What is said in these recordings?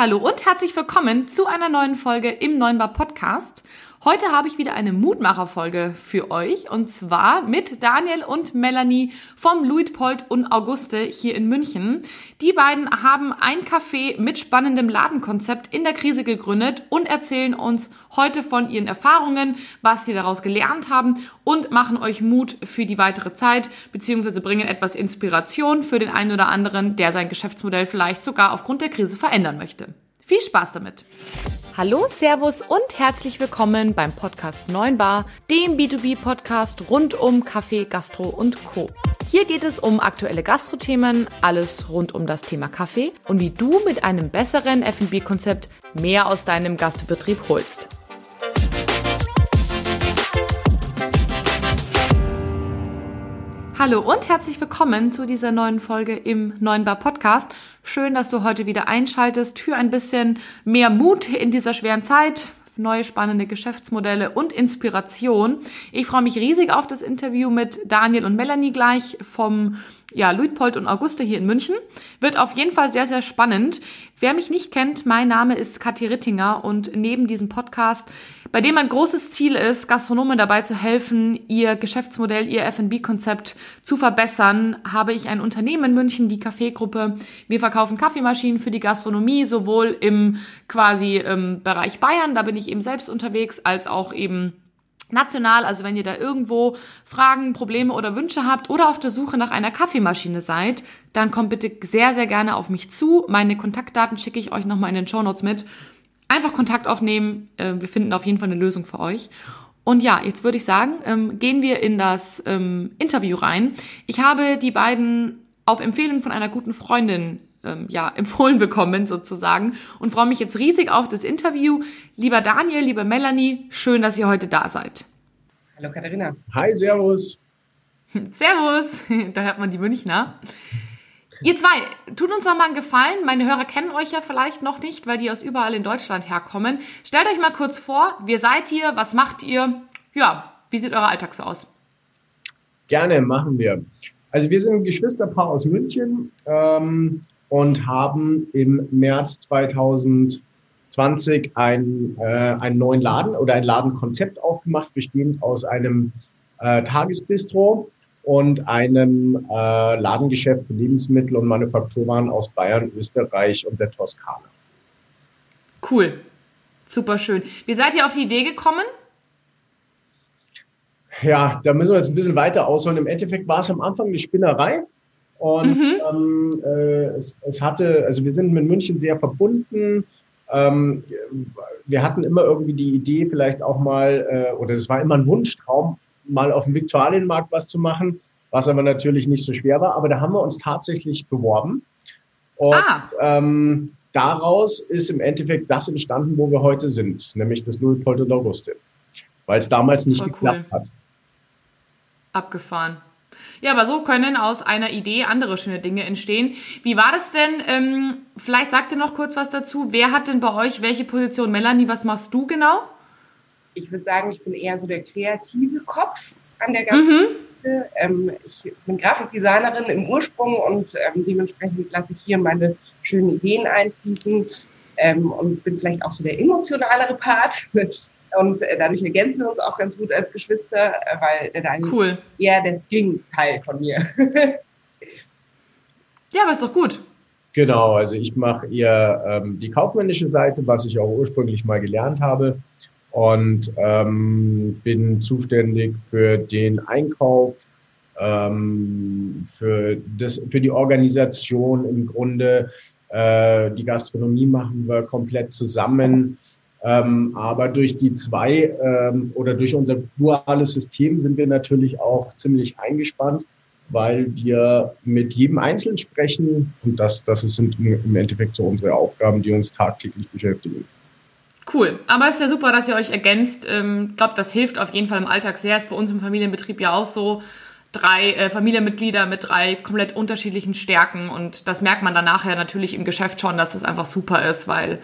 Hallo und herzlich willkommen zu einer neuen Folge im Neuen Bar Podcast. Heute habe ich wieder eine Mutmacherfolge für euch und zwar mit Daniel und Melanie vom Luitpold und Auguste hier in München. Die beiden haben ein Café mit spannendem Ladenkonzept in der Krise gegründet und erzählen uns heute von ihren Erfahrungen, was sie daraus gelernt haben und machen euch Mut für die weitere Zeit beziehungsweise bringen etwas Inspiration für den einen oder anderen, der sein Geschäftsmodell vielleicht sogar aufgrund der Krise verändern möchte. Viel Spaß damit! Hallo, Servus und herzlich willkommen beim Podcast 9 Bar, dem B2B-Podcast rund um Kaffee, Gastro und Co. Hier geht es um aktuelle Gastrothemen, alles rund um das Thema Kaffee und wie du mit einem besseren F&B-Konzept mehr aus deinem Gastbetrieb holst. Hallo und herzlich willkommen zu dieser neuen Folge im Neuen Bar Podcast. Schön, dass du heute wieder einschaltest für ein bisschen mehr Mut in dieser schweren Zeit, neue spannende Geschäftsmodelle und Inspiration. Ich freue mich riesig auf das Interview mit Daniel und Melanie gleich vom ja, Luitpold und Auguste hier in München. Wird auf jeden Fall sehr, sehr spannend. Wer mich nicht kennt, mein Name ist Kathi Rittinger und neben diesem Podcast, bei dem mein großes Ziel ist, Gastronomen dabei zu helfen, ihr Geschäftsmodell, ihr F&B-Konzept zu verbessern, habe ich ein Unternehmen in München, die Kaffeegruppe. Wir verkaufen Kaffeemaschinen für die Gastronomie, sowohl im quasi im Bereich Bayern, da bin ich eben selbst unterwegs, als auch eben national, also wenn ihr da irgendwo Fragen, Probleme oder Wünsche habt oder auf der Suche nach einer Kaffeemaschine seid, dann kommt bitte sehr, sehr gerne auf mich zu. Meine Kontaktdaten schicke ich euch nochmal in den Show Notes mit. Einfach Kontakt aufnehmen. Äh, wir finden auf jeden Fall eine Lösung für euch. Und ja, jetzt würde ich sagen, ähm, gehen wir in das ähm, Interview rein. Ich habe die beiden auf Empfehlung von einer guten Freundin ähm, ja, empfohlen bekommen sozusagen und freue mich jetzt riesig auf das Interview. Lieber Daniel, liebe Melanie, schön, dass ihr heute da seid. Hallo Katharina. Hi, Servus. Servus, da hört man die Münchner. Ihr zwei, tut uns doch mal einen Gefallen. Meine Hörer kennen euch ja vielleicht noch nicht, weil die aus überall in Deutschland herkommen. Stellt euch mal kurz vor, wer seid ihr, was macht ihr? Ja, wie sieht euer Alltag so aus? Gerne, machen wir. Also wir sind ein Geschwisterpaar aus München. Ähm, und haben im März 2020 ein, äh, einen neuen Laden oder ein Ladenkonzept aufgemacht, bestehend aus einem äh, Tagesbistro und einem äh, Ladengeschäft für Lebensmittel und Manufakturwaren aus Bayern, Österreich und der Toskana. Cool. Super schön. Wie seid ihr auf die Idee gekommen? Ja, da müssen wir jetzt ein bisschen weiter ausholen. Im Endeffekt war es am Anfang eine Spinnerei. Und mhm. ähm, äh, es, es hatte, also wir sind mit München sehr verbunden. Ähm, wir hatten immer irgendwie die Idee, vielleicht auch mal, äh, oder das war immer ein Wunschtraum, mal auf dem Viktualienmarkt was zu machen, was aber natürlich nicht so schwer war. Aber da haben wir uns tatsächlich beworben. Und ah. ähm, daraus ist im Endeffekt das entstanden, wo wir heute sind, nämlich das Louis-Polte und Auguste, weil es damals nicht Voll geklappt cool. hat. Abgefahren. Ja, aber so können aus einer Idee andere schöne Dinge entstehen. Wie war das denn? Ähm, vielleicht sagt ihr noch kurz was dazu. Wer hat denn bei euch welche Position? Melanie, was machst du genau? Ich würde sagen, ich bin eher so der kreative Kopf an der ganzen mhm. Ähm, ich bin Grafikdesignerin im Ursprung und ähm, dementsprechend lasse ich hier meine schönen Ideen einfließen ähm, und bin vielleicht auch so der emotionalere Part und äh, dadurch ergänzen wir uns auch ganz gut als Geschwister, äh, weil der Daniel cool. eher das Gegenteil von mir. ja, aber ist doch gut. Genau, also ich mache eher ähm, die kaufmännische Seite, was ich auch ursprünglich mal gelernt habe und ähm, bin zuständig für den Einkauf, ähm, für, das, für die Organisation im Grunde. Äh, die Gastronomie machen wir komplett zusammen. Ähm, aber durch die zwei ähm, oder durch unser duales System sind wir natürlich auch ziemlich eingespannt, weil wir mit jedem Einzelnen sprechen und das, das sind im Endeffekt so unsere Aufgaben, die uns tagtäglich beschäftigen. Cool, aber es ist ja super, dass ihr euch ergänzt. Ich ähm, glaube, das hilft auf jeden Fall im Alltag sehr. Ist bei uns im Familienbetrieb ja auch so. Drei äh, Familienmitglieder mit drei komplett unterschiedlichen Stärken und das merkt man dann nachher natürlich im Geschäft schon, dass es das einfach super ist, weil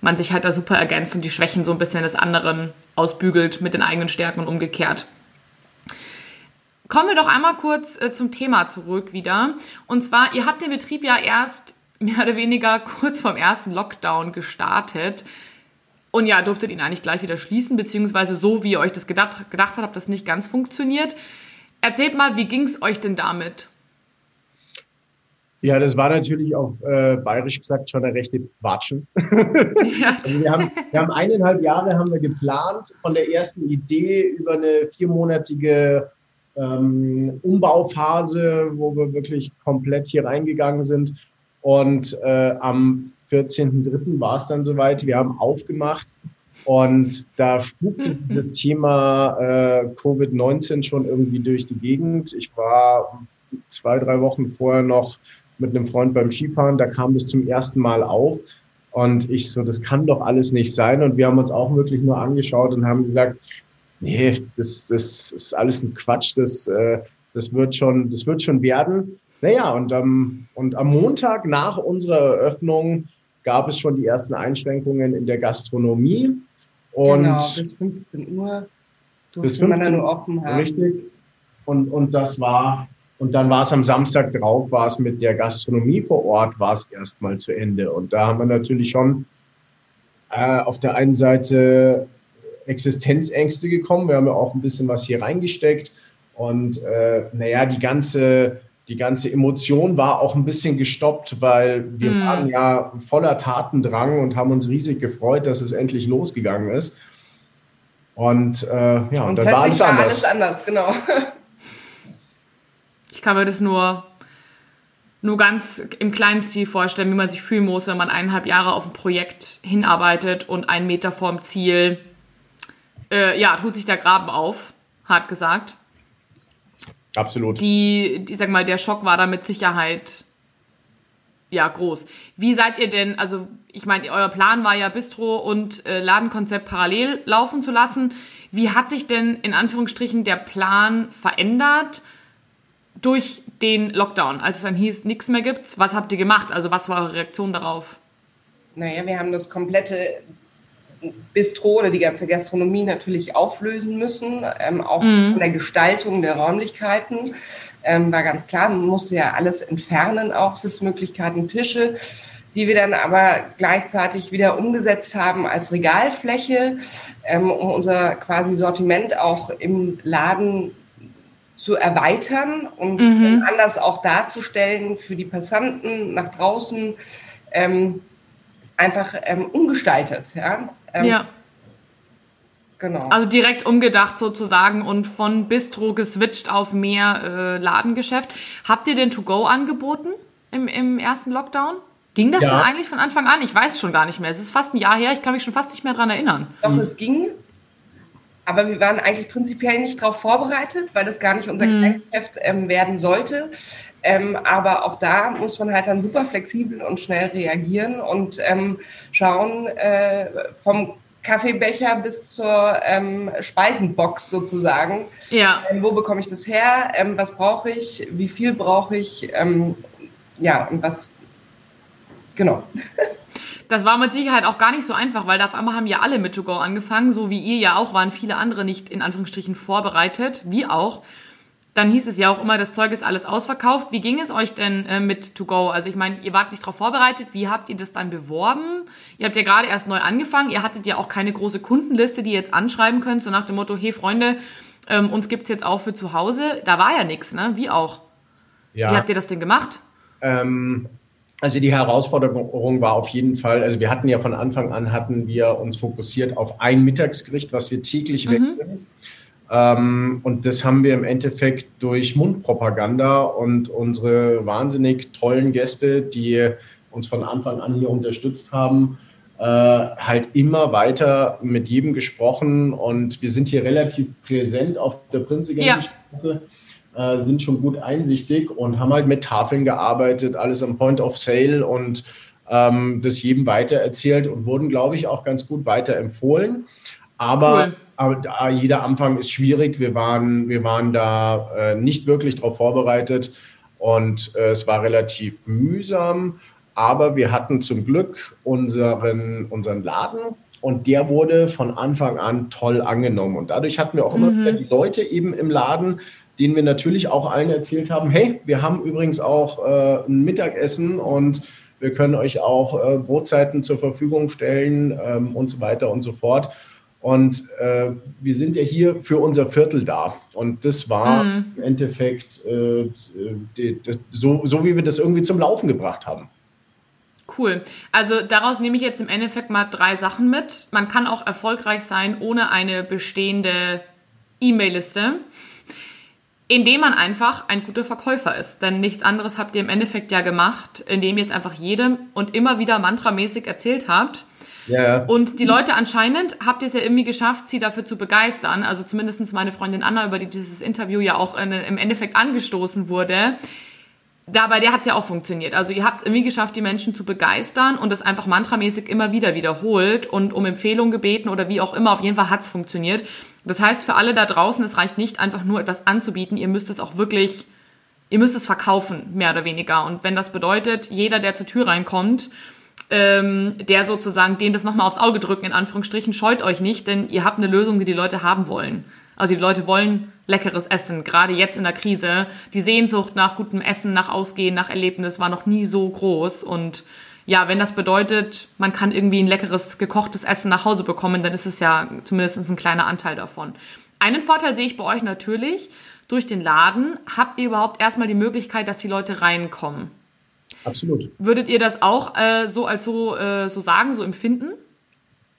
man sich halt da super ergänzt und die Schwächen so ein bisschen des anderen ausbügelt mit den eigenen Stärken und umgekehrt. Kommen wir doch einmal kurz äh, zum Thema zurück wieder. Und zwar, ihr habt den Betrieb ja erst mehr oder weniger kurz vorm ersten Lockdown gestartet. Und ja, durftet ihn eigentlich gleich wieder schließen, beziehungsweise so, wie ihr euch das gedacht, gedacht habt, hat das nicht ganz funktioniert. Erzählt mal, wie ging es euch denn damit? Ja, das war natürlich auf äh, bayerisch gesagt schon eine rechte Watschen. Ja. also wir, haben, wir haben eineinhalb Jahre haben wir geplant, von der ersten Idee über eine viermonatige ähm, Umbauphase, wo wir wirklich komplett hier reingegangen sind. Und äh, am 14.03. war es dann soweit. Wir haben aufgemacht und da spukte dieses Thema äh, Covid-19 schon irgendwie durch die Gegend. Ich war zwei, drei Wochen vorher noch mit einem Freund beim Skifahren, da kam das zum ersten Mal auf. Und ich so, das kann doch alles nicht sein. Und wir haben uns auch wirklich nur angeschaut und haben gesagt, nee, das, das ist alles ein Quatsch, das, äh, das, wird, schon, das wird schon werden. Naja, und, ähm, und am Montag nach unserer Eröffnung gab es schon die ersten Einschränkungen in der Gastronomie. Und genau, bis 15 Uhr durfte bis 15, man dann offen haben. Richtig. Und, und das war und dann war es am Samstag drauf, war es mit der Gastronomie vor Ort, war es erstmal zu Ende. Und da haben wir natürlich schon äh, auf der einen Seite Existenzängste gekommen. Wir haben ja auch ein bisschen was hier reingesteckt. Und äh, naja, die ganze, die ganze Emotion war auch ein bisschen gestoppt, weil wir mm. waren ja voller Tatendrang und haben uns riesig gefreut, dass es endlich losgegangen ist. Und äh, ja, und dann war alles war anders. alles anders, genau. Ich kann mir das nur, nur ganz im kleinen Stil vorstellen, wie man sich fühlen muss, wenn man eineinhalb Jahre auf ein Projekt hinarbeitet und einen Meter vorm Ziel, äh, ja, tut sich der Graben auf, hart gesagt. Absolut. Die, die, sag mal, der Schock war da mit Sicherheit ja groß. Wie seid ihr denn, also ich meine, euer Plan war ja Bistro und äh, Ladenkonzept parallel laufen zu lassen. Wie hat sich denn in Anführungsstrichen der Plan verändert? Durch den Lockdown, als es dann hieß, nichts mehr gibt's, was habt ihr gemacht? Also was war eure Reaktion darauf? Naja, wir haben das komplette Bistro oder die ganze Gastronomie natürlich auflösen müssen, ähm, auch mhm. von der Gestaltung der Räumlichkeiten. Ähm, war ganz klar, man musste ja alles entfernen, auch Sitzmöglichkeiten, Tische, die wir dann aber gleichzeitig wieder umgesetzt haben als Regalfläche, ähm, um unser quasi Sortiment auch im Laden zu erweitern und mhm. anders auch darzustellen für die Passanten nach draußen, ähm, einfach ähm, umgestaltet. Ja. Ähm, ja. Genau. Also direkt umgedacht sozusagen und von Bistro geswitcht auf mehr äh, Ladengeschäft. Habt ihr denn To-Go angeboten im, im ersten Lockdown? Ging das ja. denn eigentlich von Anfang an? Ich weiß schon gar nicht mehr. Es ist fast ein Jahr her, ich kann mich schon fast nicht mehr dran erinnern. Doch, es ging. Aber wir waren eigentlich prinzipiell nicht darauf vorbereitet, weil das gar nicht unser mhm. Geschäft ähm, werden sollte. Ähm, aber auch da muss man halt dann super flexibel und schnell reagieren und ähm, schauen äh, vom Kaffeebecher bis zur ähm, Speisenbox sozusagen. Ja. Ähm, wo bekomme ich das her? Ähm, was brauche ich? Wie viel brauche ich? Ähm, ja, und was? Genau. Das war mit Sicherheit auch gar nicht so einfach, weil da auf einmal haben ja alle mit To Go angefangen, so wie ihr ja auch, waren viele andere nicht in Anführungsstrichen vorbereitet, wie auch. Dann hieß es ja auch immer, das Zeug ist alles ausverkauft. Wie ging es euch denn äh, mit To Go? Also ich meine, ihr wart nicht darauf vorbereitet. Wie habt ihr das dann beworben? Ihr habt ja gerade erst neu angefangen. Ihr hattet ja auch keine große Kundenliste, die ihr jetzt anschreiben könnt, so nach dem Motto, hey Freunde, ähm, uns gibt's jetzt auch für zu Hause. Da war ja nichts, ne? Wie auch. Ja. Wie habt ihr das denn gemacht? Ähm, also die Herausforderung war auf jeden Fall, also wir hatten ja von Anfang an, hatten wir uns fokussiert auf ein Mittagsgericht, was wir täglich mhm. wechseln. Ähm, und das haben wir im Endeffekt durch Mundpropaganda und unsere wahnsinnig tollen Gäste, die uns von Anfang an hier unterstützt haben, äh, halt immer weiter mit jedem gesprochen. Und wir sind hier relativ präsent auf der Prinzregentenstraße. Ja äh, sind schon gut einsichtig und haben halt mit Tafeln gearbeitet, alles am Point of Sale und ähm, das jedem weitererzählt und wurden, glaube ich, auch ganz gut weiterempfohlen. Aber, cool. aber jeder Anfang ist schwierig. Wir waren, wir waren da äh, nicht wirklich darauf vorbereitet und äh, es war relativ mühsam. Aber wir hatten zum Glück unseren, unseren Laden und der wurde von Anfang an toll angenommen. Und dadurch hatten wir auch immer mhm. wieder die Leute eben im Laden, denen wir natürlich auch allen erzählt haben, hey, wir haben übrigens auch äh, ein Mittagessen und Wir können euch auch äh, Brotzeiten zur Verfügung stellen ähm, und so weiter und so fort. Und äh, wir sind ja hier für unser Viertel da. Und das war mhm. im Endeffekt äh, die, die, so, so, wie wir das irgendwie zum Laufen gebracht haben. Cool. Also daraus nehme ich jetzt im Endeffekt mal drei Sachen mit. Man kann auch erfolgreich sein ohne eine bestehende E-Mail-Liste, indem man einfach ein guter Verkäufer ist. Denn nichts anderes habt ihr im Endeffekt ja gemacht, indem ihr es einfach jedem und immer wieder mantramäßig erzählt habt ja. Und die Leute anscheinend habt ihr es ja irgendwie geschafft, sie dafür zu begeistern. Also zumindest meine Freundin Anna, über die dieses Interview ja auch in, im Endeffekt angestoßen wurde. Da bei der hat es ja auch funktioniert. Also ihr habt es irgendwie geschafft, die Menschen zu begeistern und das einfach mantramäßig immer wieder wiederholt und um Empfehlungen gebeten oder wie auch immer. Auf jeden Fall hat es funktioniert. Das heißt, für alle da draußen, es reicht nicht einfach nur etwas anzubieten. Ihr müsst es auch wirklich, ihr müsst es verkaufen, mehr oder weniger. Und wenn das bedeutet, jeder, der zur Tür reinkommt, ähm, der sozusagen dem das nochmal aufs Auge drücken, in Anführungsstrichen, scheut euch nicht, denn ihr habt eine Lösung, die die Leute haben wollen. Also die Leute wollen leckeres Essen, gerade jetzt in der Krise. Die Sehnsucht nach gutem Essen, nach Ausgehen, nach Erlebnis war noch nie so groß. Und ja, wenn das bedeutet, man kann irgendwie ein leckeres, gekochtes Essen nach Hause bekommen, dann ist es ja zumindest ein kleiner Anteil davon. Einen Vorteil sehe ich bei euch natürlich. Durch den Laden habt ihr überhaupt erstmal die Möglichkeit, dass die Leute reinkommen. Absolut. Würdet ihr das auch äh, so als so, äh, so sagen, so empfinden?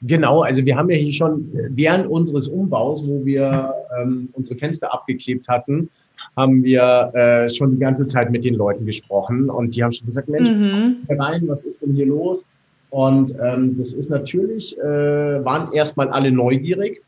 Genau, also wir haben ja hier schon während unseres Umbaus, wo wir ähm, unsere Fenster abgeklebt hatten, haben wir äh, schon die ganze Zeit mit den Leuten gesprochen und die haben schon gesagt, Mensch, mhm. rein, was ist denn hier los? Und ähm, das ist natürlich, äh, waren erstmal alle neugierig.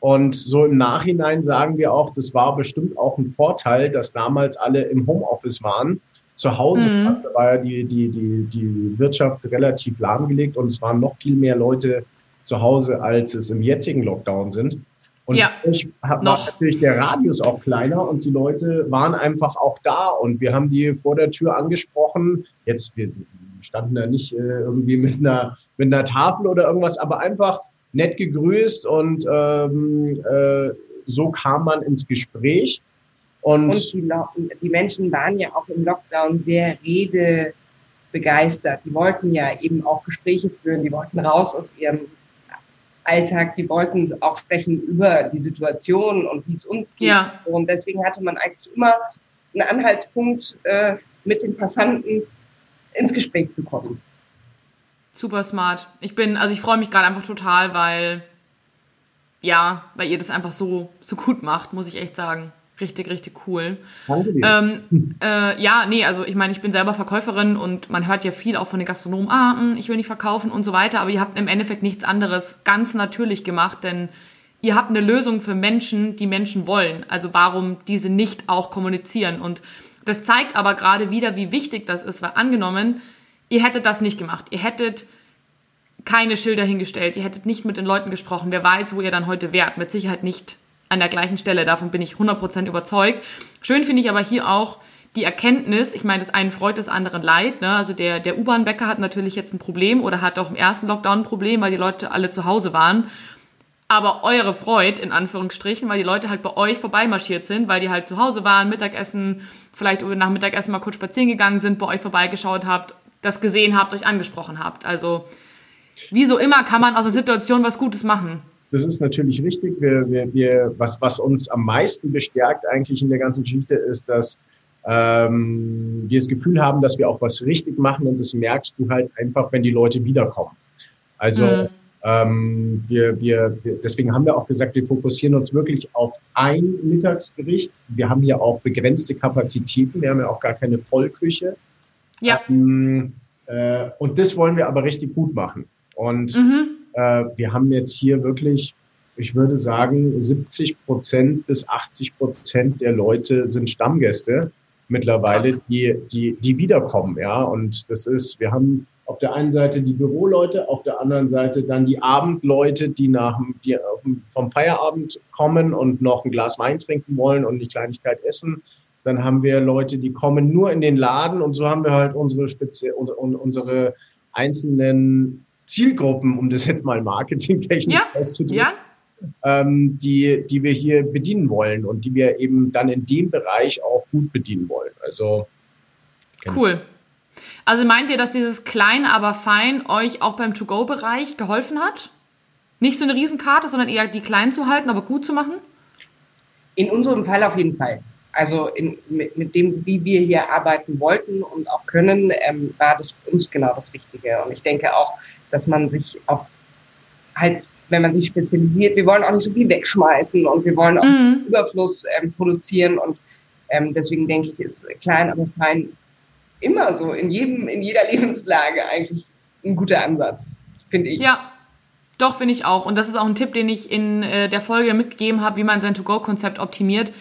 Und so im Nachhinein sagen wir auch, das war bestimmt auch ein Vorteil, dass damals alle im Homeoffice waren zu Hause mhm. War ja die, die, die, die Wirtschaft relativ lahmgelegt und es waren noch viel mehr Leute zu Hause, als es im jetzigen Lockdown sind. Und ja, ich hab, war natürlich der Radius auch kleiner und die Leute waren einfach auch da und wir haben die vor der Tür angesprochen. Jetzt, wir standen da nicht äh, irgendwie mit einer, mit einer Tafel oder irgendwas, aber einfach nett gegrüßt und ähm, äh, so kam man ins Gespräch. Und, und die, die, Menschen waren ja auch im Lockdown sehr redebegeistert. Die wollten ja eben auch Gespräche führen, die wollten raus aus ihrem Alltag, die wollten auch sprechen über die Situation und wie es uns geht. Ja. Und deswegen hatte man eigentlich immer einen Anhaltspunkt, äh, mit den Passanten ins Gespräch zu kommen. Super smart. Ich bin, also ich freue mich gerade einfach total, weil, ja, weil ihr das einfach so, so gut macht, muss ich echt sagen. Richtig, richtig cool. Ähm, äh, ja, nee, also ich meine, ich bin selber Verkäuferin und man hört ja viel auch von den Gastronomen, ah, hm, ich will nicht verkaufen und so weiter, aber ihr habt im Endeffekt nichts anderes ganz natürlich gemacht, denn ihr habt eine Lösung für Menschen, die Menschen wollen. Also warum diese nicht auch kommunizieren? Und das zeigt aber gerade wieder, wie wichtig das ist, weil angenommen, ihr hättet das nicht gemacht. Ihr hättet keine Schilder hingestellt, ihr hättet nicht mit den Leuten gesprochen. Wer weiß, wo ihr dann heute wärt? Mit Sicherheit nicht an der gleichen Stelle. Davon bin ich 100% überzeugt. Schön finde ich aber hier auch die Erkenntnis, ich meine, das einen freut, das anderen leid. Ne? Also der, der U-Bahn-Bäcker hat natürlich jetzt ein Problem oder hat auch im ersten Lockdown ein Problem, weil die Leute alle zu Hause waren. Aber eure Freud, in Anführungsstrichen, weil die Leute halt bei euch vorbeimarschiert sind, weil die halt zu Hause waren, Mittagessen, vielleicht nach Mittagessen mal kurz spazieren gegangen sind, bei euch vorbeigeschaut habt, das gesehen habt, euch angesprochen habt. Also, wie so immer kann man aus der Situation was Gutes machen. Das ist natürlich richtig. Wir, wir, wir, was, was uns am meisten bestärkt eigentlich in der ganzen Geschichte ist, dass ähm, wir das Gefühl haben, dass wir auch was richtig machen und das merkst du halt einfach, wenn die Leute wiederkommen. Also mhm. ähm, wir, wir, wir, deswegen haben wir auch gesagt, wir fokussieren uns wirklich auf ein Mittagsgericht. Wir haben hier auch begrenzte Kapazitäten. Wir haben ja auch gar keine Vollküche. Ja. Ähm, äh, und das wollen wir aber richtig gut machen. Und mhm. Äh, wir haben jetzt hier wirklich, ich würde sagen, 70 Prozent bis 80 Prozent der Leute sind Stammgäste mittlerweile, die, die, die wiederkommen. Ja, und das ist, wir haben auf der einen Seite die Büroleute, auf der anderen Seite dann die Abendleute, die nach die vom Feierabend kommen und noch ein Glas Wein trinken wollen und die Kleinigkeit essen. Dann haben wir Leute, die kommen nur in den Laden und so haben wir halt unsere und unsere einzelnen Zielgruppen, um das jetzt mal marketingtechnisch ja, auszudrücken, ja. ähm, die, die wir hier bedienen wollen und die wir eben dann in dem Bereich auch gut bedienen wollen. Also genau. cool. Also meint ihr, dass dieses kleine, aber fein euch auch beim To-Go-Bereich geholfen hat? Nicht so eine Riesenkarte, sondern eher die klein zu halten, aber gut zu machen? In unserem Fall auf jeden Fall. Also in, mit, mit dem, wie wir hier arbeiten wollten und auch können, ähm, war das für uns genau das Richtige. Und ich denke auch, dass man sich auf halt, wenn man sich spezialisiert, wir wollen auch nicht so viel wegschmeißen und wir wollen auch mhm. Überfluss ähm, produzieren und ähm, deswegen denke ich, ist klein, aber fein immer so in jedem, in jeder Lebenslage eigentlich ein guter Ansatz, finde ich. Ja, doch, finde ich auch. Und das ist auch ein Tipp, den ich in äh, der Folge mitgegeben habe, wie man sein To-Go-Konzept optimiert.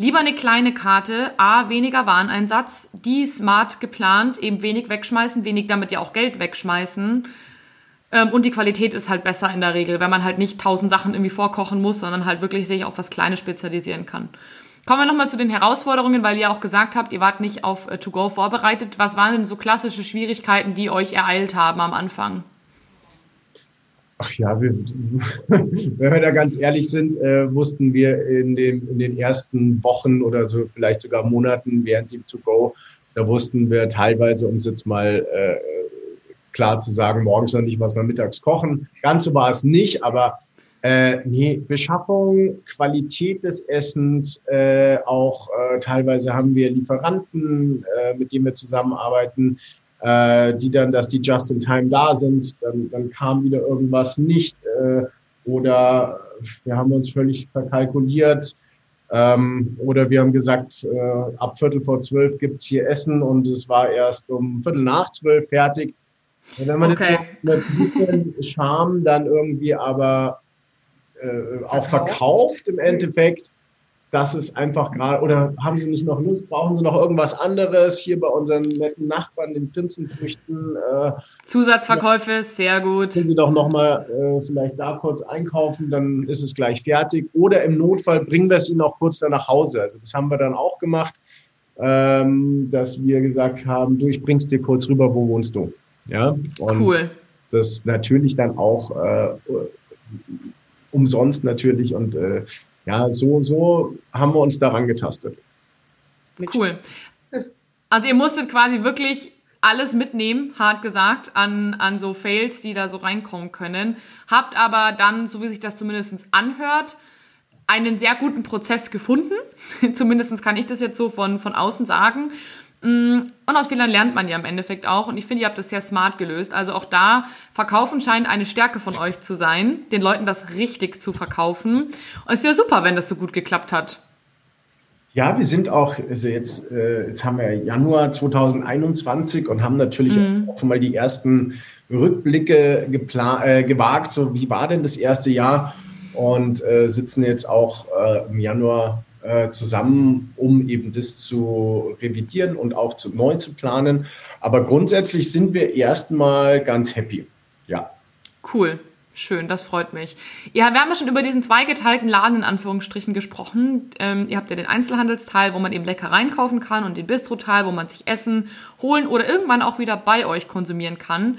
Lieber eine kleine Karte, A, weniger Wareneinsatz, die smart geplant, eben wenig wegschmeißen, wenig damit ja auch Geld wegschmeißen. Ähm, und die Qualität ist halt besser in der Regel, wenn man halt nicht tausend Sachen irgendwie vorkochen muss, sondern halt wirklich sich auf was Kleines spezialisieren kann. Kommen wir nochmal zu den Herausforderungen, weil ihr auch gesagt habt, ihr wart nicht auf äh, To-Go vorbereitet. Was waren denn so klassische Schwierigkeiten, die euch ereilt haben am Anfang? Ach ja, wir, wenn wir da ganz ehrlich sind, äh, wussten wir in, dem, in den ersten Wochen oder so vielleicht sogar Monaten während dem To-Go, da wussten wir teilweise, um es jetzt mal äh, klar zu sagen, morgens noch nicht, was wir mittags kochen. Ganz so war es nicht, aber äh, nee, Beschaffung, Qualität des Essens, äh, auch äh, teilweise haben wir Lieferanten, äh, mit denen wir zusammenarbeiten, äh, die dann, dass die just in time da sind, dann, dann kam wieder irgendwas nicht äh, oder wir haben uns völlig verkalkuliert ähm, oder wir haben gesagt, äh, ab Viertel vor zwölf gibt's hier Essen und es war erst um Viertel nach zwölf fertig. Und wenn man okay. jetzt mit bisschen Charme dann irgendwie aber äh, auch verkauft im Endeffekt, das ist einfach gerade, oder haben Sie nicht noch Lust, brauchen Sie noch irgendwas anderes hier bei unseren netten Nachbarn, den Prinzenfrüchten? Äh, Zusatzverkäufe, sehr gut. Können Sie doch nochmal äh, vielleicht da kurz einkaufen, dann ist es gleich fertig. Oder im Notfall bringen wir es Ihnen auch kurz dann nach Hause. Also das haben wir dann auch gemacht, ähm, dass wir gesagt haben, du, ich bring's dir kurz rüber, wo wohnst du? Ja, und cool. Das natürlich dann auch äh, umsonst natürlich und äh, ja, so, so haben wir uns daran getastet. Cool. Also ihr musstet quasi wirklich alles mitnehmen, hart gesagt, an, an so Fails, die da so reinkommen können. Habt aber dann, so wie sich das zumindest anhört, einen sehr guten Prozess gefunden. zumindest kann ich das jetzt so von, von außen sagen. Mm, und aus Fehlern lernt man ja im Endeffekt auch. Und ich finde, ihr habt das sehr smart gelöst. Also auch da, verkaufen scheint eine Stärke von euch zu sein, den Leuten das richtig zu verkaufen. Und es ist ja super, wenn das so gut geklappt hat. Ja, wir sind auch, also jetzt, äh, jetzt haben wir Januar 2021 und haben natürlich mhm. auch schon mal die ersten Rückblicke äh, gewagt. So, wie war denn das erste Jahr? Und äh, sitzen jetzt auch äh, im Januar äh, zusammen, um eben das zu revidieren und auch zu, neu zu planen. Aber grundsätzlich sind wir erstmal ganz happy. Ja. Cool. Schön, das freut mich. Ja, wir haben ja schon über diesen zweigeteilten Laden in Anführungsstrichen gesprochen. Ähm, ihr habt ja den Einzelhandelsteil, wo man eben lecker reinkaufen kann und den Bistro-Teil, wo man sich Essen holen oder irgendwann auch wieder bei euch konsumieren kann.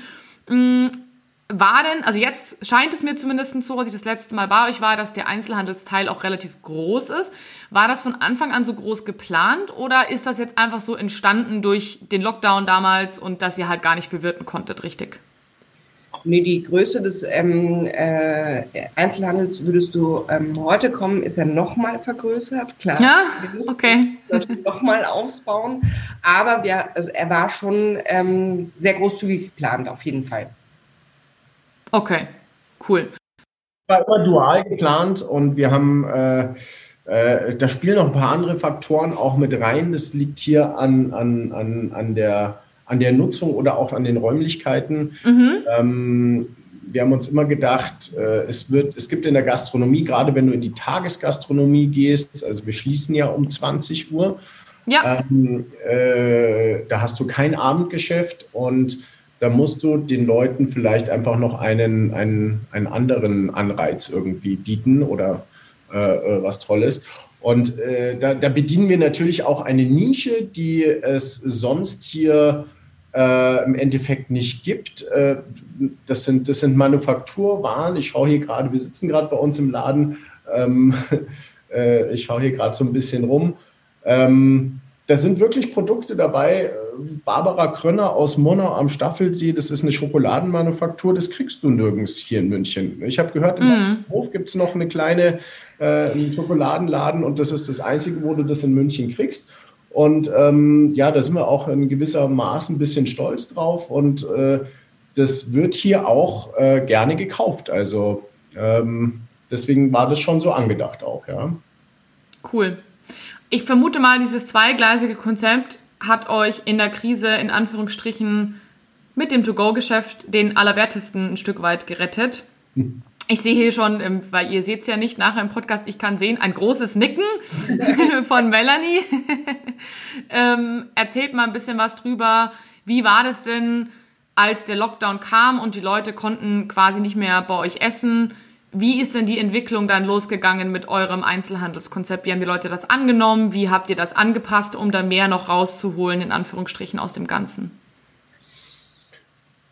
War denn, also jetzt scheint es mir zumindest so, als ich das letzte Mal bei euch war, dass der Einzelhandelsteil auch relativ groß ist. War das von Anfang an so groß geplant oder ist das jetzt einfach so entstanden durch den Lockdown damals und dass ihr halt gar nicht bewirten konntet, richtig? Nee, die Größe des ähm, äh, Einzelhandels, würdest du ähm, heute kommen, ist ja nochmal vergrößert. Klar, ja, okay. nochmal ausbauen. Aber wir, also er war schon ähm, sehr großzügig geplant, auf jeden Fall. Okay, cool. War immer dual geplant und wir haben, äh, äh, da spielen noch ein paar andere Faktoren auch mit rein. Das liegt hier an, an, an, an, der, an der Nutzung oder auch an den Räumlichkeiten. Mhm. Ähm, wir haben uns immer gedacht, äh, es, wird, es gibt in der Gastronomie, gerade wenn du in die Tagesgastronomie gehst, also wir schließen ja um 20 Uhr, ja. Ähm, äh, da hast du kein Abendgeschäft und da musst du den Leuten vielleicht einfach noch einen, einen, einen anderen Anreiz irgendwie bieten oder äh, äh, was Tolles. Und äh, da, da, bedienen wir natürlich auch eine Nische, die es sonst hier äh, im Endeffekt nicht gibt. Äh, das, sind, das sind Manufakturwaren. Ich schaue hier gerade, wir sitzen gerade bei uns im Laden. Ähm, äh, ich schaue hier gerade so ein bisschen rum. Ähm, da sind wirklich Produkte dabei, Barbara Krönner aus Murnau am Staffelsee, das ist eine Schokoladenmanufaktur, das kriegst du nirgends hier in München. Ich habe gehört, im mm. Hof gibt es noch eine kleine äh, einen Schokoladenladen und das ist das Einzige, wo du das in München kriegst. Und ähm, ja, da sind wir auch in gewisser Maß ein bisschen stolz drauf und äh, das wird hier auch äh, gerne gekauft. Also ähm, deswegen war das schon so angedacht auch, ja. Cool. Ich vermute mal, dieses zweigleisige Konzept hat euch in der Krise in Anführungsstrichen mit dem To-Go-Geschäft den Allerwertesten ein Stück weit gerettet. Hm. Ich sehe hier schon, ähm, weil ihr seht es ja nicht nachher im Podcast, ich kann sehen, ein großes Nicken von Melanie. ähm, erzählt mal ein bisschen was drüber. Wie war das denn, als der Lockdown kam und die Leute konnten quasi nicht mehr bei euch essen? Wie ist denn die Entwicklung dann losgegangen mit eurem Einzelhandelskonzept? Wie haben die Leute das angenommen? Wie habt ihr das angepasst, um da mehr noch rauszuholen, in Anführungsstrichen, aus dem Ganzen?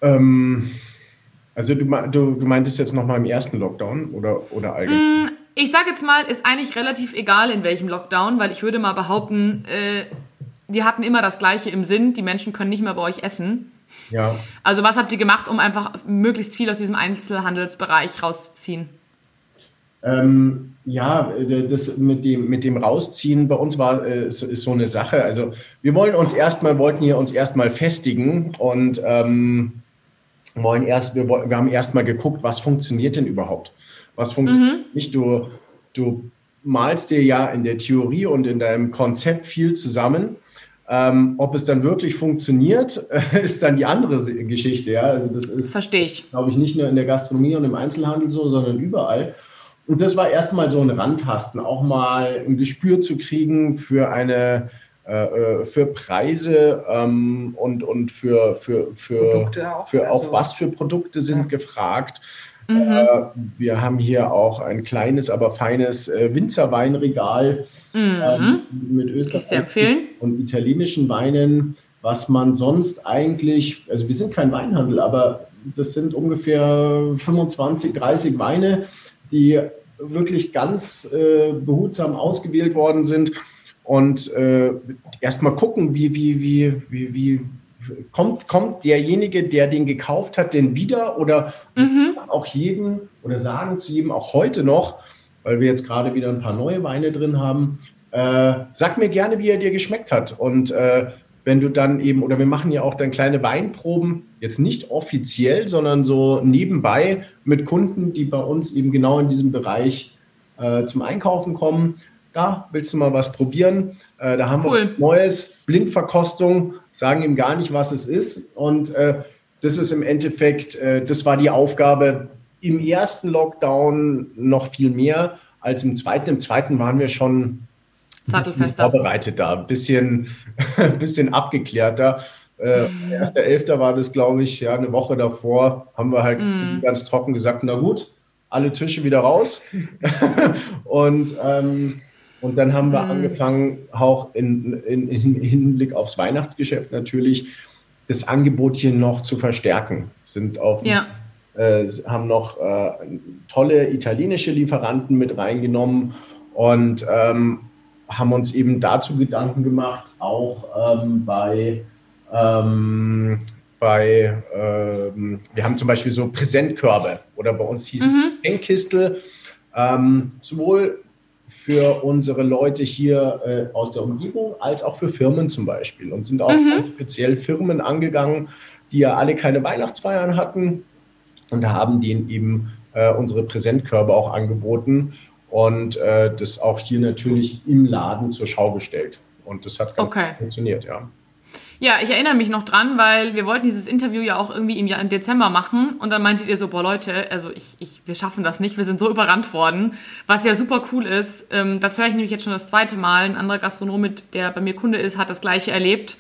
Ähm, also du, du, du meintest jetzt nochmal im ersten Lockdown oder, oder allgemein? Mm, ich sage jetzt mal, ist eigentlich relativ egal, in welchem Lockdown, weil ich würde mal behaupten, äh, die hatten immer das Gleiche im Sinn. Die Menschen können nicht mehr bei euch essen. Ja. Also was habt ihr gemacht, um einfach möglichst viel aus diesem Einzelhandelsbereich rauszuziehen? Ähm, ja, das mit dem, mit dem Rausziehen bei uns war äh, ist, ist, so eine Sache. Also wir wollen uns erstmal, wollten hier uns erstmal festigen und ähm, wollen erst, wir, wir haben erstmal geguckt, was funktioniert denn überhaupt? Was funktioniert mhm. nicht? Du, du malst dir ja in der Theorie und in deinem Konzept viel zusammen ähm, ob es dann wirklich funktioniert, ist dann die andere Geschichte. Ja? Also das ist, Verstehe ich. glaube ich, nicht nur in der Gastronomie und im Einzelhandel so, sondern überall. Und das war erstmal so ein Randtasten, auch mal ein Gespür zu kriegen für eine äh, äh für Preise ähm, und, und für, für, für, auch, für auch also, was für Produkte sind ja. gefragt. Mhm. Äh, wir haben hier auch ein kleines, aber feines äh, Winzerweinregal mhm. ähm, mit österreichischen und italienischen Weinen, was man sonst eigentlich, also wir sind kein Weinhandel, aber das sind ungefähr 25, 30 Weine, die wirklich ganz äh, behutsam ausgewählt worden sind und äh, erstmal gucken, wie, wie, wie, wie, wie kommt, kommt derjenige, der den gekauft hat, denn wieder oder mhm. auch jeden oder sagen zu jedem auch heute noch, weil wir jetzt gerade wieder ein paar neue Weine drin haben, äh, sag mir gerne, wie er dir geschmeckt hat. Und äh, wenn du dann eben, oder wir machen ja auch dann kleine Weinproben, jetzt nicht offiziell, sondern so nebenbei mit Kunden, die bei uns eben genau in diesem Bereich äh, zum Einkaufen kommen. Da willst du mal was probieren? Äh, da haben cool. wir Neues, Blindverkostung, sagen ihm gar nicht, was es ist. Und äh, das ist im Endeffekt, äh, das war die Aufgabe im ersten Lockdown noch viel mehr als im zweiten. Im zweiten waren wir schon Sattelfester. vorbereitet da, ein bisschen, bisschen abgeklärter. Äh, mhm. 1.11. war das, glaube ich, ja, eine Woche davor, haben wir halt mm. ganz trocken gesagt, na gut, alle Tische wieder raus. und ähm, und dann haben wir mhm. angefangen, auch in, Hinblick aufs Weihnachtsgeschäft natürlich das Angebot hier noch zu verstärken. Sind auf, ja. äh, haben noch äh, tolle italienische Lieferanten mit reingenommen und ähm, haben uns eben dazu Gedanken gemacht, auch ähm, bei, ähm, bei ähm, wir haben zum Beispiel so Präsentkörbe oder bei uns hieß mhm. Geschenkistel, ähm, sowohl für unsere Leute hier äh, aus der Umgebung als auch für Firmen zum Beispiel und sind auch mhm. speziell Firmen angegangen, die ja alle keine Weihnachtsfeiern hatten und haben denen eben äh, unsere Präsentkörbe auch angeboten und äh, das auch hier natürlich im Laden zur Schau gestellt. Und das hat ganz okay. funktioniert, ja. Ja, ich erinnere mich noch dran, weil wir wollten dieses Interview ja auch irgendwie im, Jahr, im Dezember machen und dann meintet ihr so, boah Leute, also ich, ich, wir schaffen das nicht, wir sind so überrannt worden, was ja super cool ist. Ähm, das höre ich nämlich jetzt schon das zweite Mal. Ein anderer Gastronom, mit der bei mir Kunde ist, hat das gleiche erlebt.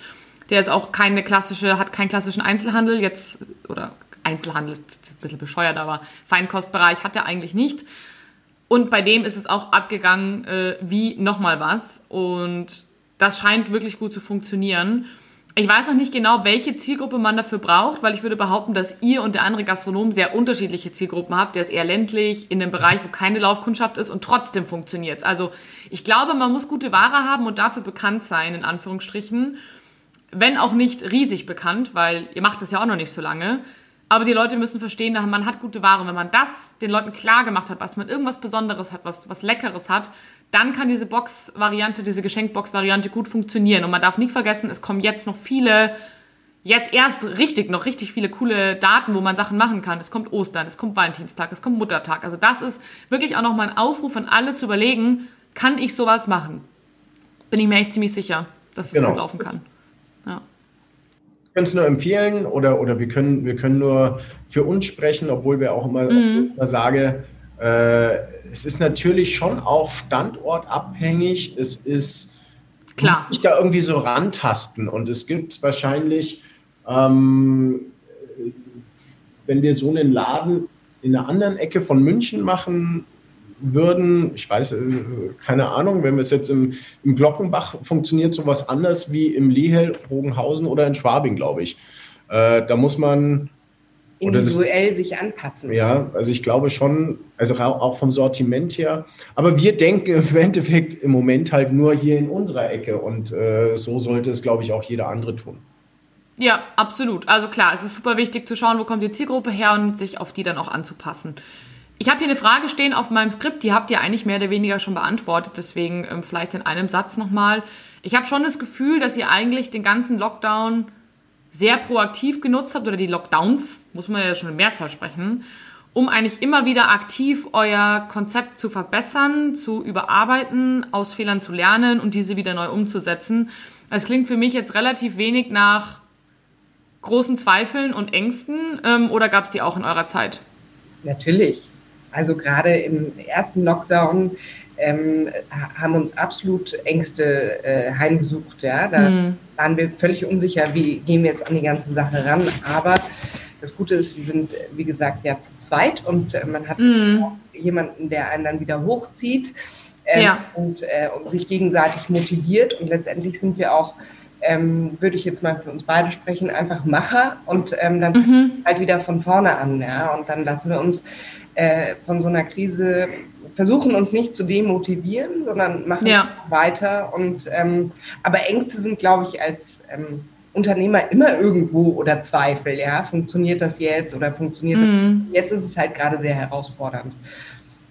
Der ist auch keine klassische, hat keinen klassischen Einzelhandel jetzt, oder Einzelhandel ist ein bisschen bescheuert, aber Feinkostbereich hat er eigentlich nicht. Und bei dem ist es auch abgegangen äh, wie nochmal was. Und das scheint wirklich gut zu funktionieren. Ich weiß noch nicht genau, welche Zielgruppe man dafür braucht, weil ich würde behaupten, dass ihr und der andere Gastronom sehr unterschiedliche Zielgruppen habt. Der ist eher ländlich, in einem Bereich, wo keine Laufkundschaft ist und trotzdem funktioniert Also ich glaube, man muss gute Ware haben und dafür bekannt sein, in Anführungsstrichen. wenn auch nicht riesig bekannt, weil ihr macht das ja auch noch nicht so lange. Aber die Leute müssen verstehen, man hat gute Ware. Wenn man das den Leuten klar gemacht hat, was man irgendwas Besonderes hat, was, was Leckeres hat, dann kann diese Box-Variante, diese Geschenkbox-Variante gut funktionieren. Und man darf nicht vergessen, es kommen jetzt noch viele, jetzt erst richtig, noch richtig viele coole Daten, wo man Sachen machen kann. Es kommt Ostern, es kommt Valentinstag, es kommt Muttertag. Also das ist wirklich auch nochmal ein Aufruf an alle zu überlegen, kann ich sowas machen? Bin ich mir echt ziemlich sicher, dass es genau. gut laufen kann. Ja können es nur empfehlen oder, oder wir, können, wir können nur für uns sprechen, obwohl wir auch immer, mhm. immer sage, es ist natürlich schon auch standortabhängig. Es ist Klar. nicht da irgendwie so rantasten. Und es gibt wahrscheinlich, ähm, wenn wir so einen Laden in einer anderen Ecke von München machen würden, ich weiß, äh, keine Ahnung, wenn wir es jetzt im, im Glockenbach funktioniert sowas anders wie im Lehel, Bogenhausen oder in Schwabing, glaube ich. Äh, da muss man individuell das, sich anpassen. Ja, also ich glaube schon, also auch vom Sortiment her. Aber wir denken im Endeffekt im Moment halt nur hier in unserer Ecke und äh, so sollte es, glaube ich, auch jeder andere tun. Ja, absolut. Also klar, es ist super wichtig zu schauen, wo kommt die Zielgruppe her und sich auf die dann auch anzupassen. Ich habe hier eine Frage stehen auf meinem Skript, die habt ihr eigentlich mehr oder weniger schon beantwortet, deswegen ähm, vielleicht in einem Satz nochmal. Ich habe schon das Gefühl, dass ihr eigentlich den ganzen Lockdown sehr proaktiv genutzt habt, oder die Lockdowns, muss man ja schon in Mehrzahl sprechen, um eigentlich immer wieder aktiv euer Konzept zu verbessern, zu überarbeiten, aus Fehlern zu lernen und diese wieder neu umzusetzen. Es klingt für mich jetzt relativ wenig nach großen Zweifeln und Ängsten, ähm, oder gab es die auch in eurer Zeit? Natürlich. Also gerade im ersten Lockdown ähm, haben uns absolut Ängste äh, heimgesucht. Ja? Da mhm. waren wir völlig unsicher, wie gehen wir jetzt an die ganze Sache ran. Aber das Gute ist, wir sind, wie gesagt, ja zu zweit und äh, man hat mhm. jemanden, der einen dann wieder hochzieht ähm, ja. und, äh, und sich gegenseitig motiviert. Und letztendlich sind wir auch ähm, würde ich jetzt mal für uns beide sprechen, einfach Macher und ähm, dann mhm. halt wieder von vorne an. Ja? Und dann lassen wir uns äh, von so einer Krise versuchen uns nicht zu demotivieren, sondern machen ja. weiter. Und ähm, aber Ängste sind, glaube ich, als ähm, Unternehmer immer irgendwo oder Zweifel. Ja, funktioniert das jetzt oder funktioniert mhm. das? Jetzt ist es halt gerade sehr herausfordernd.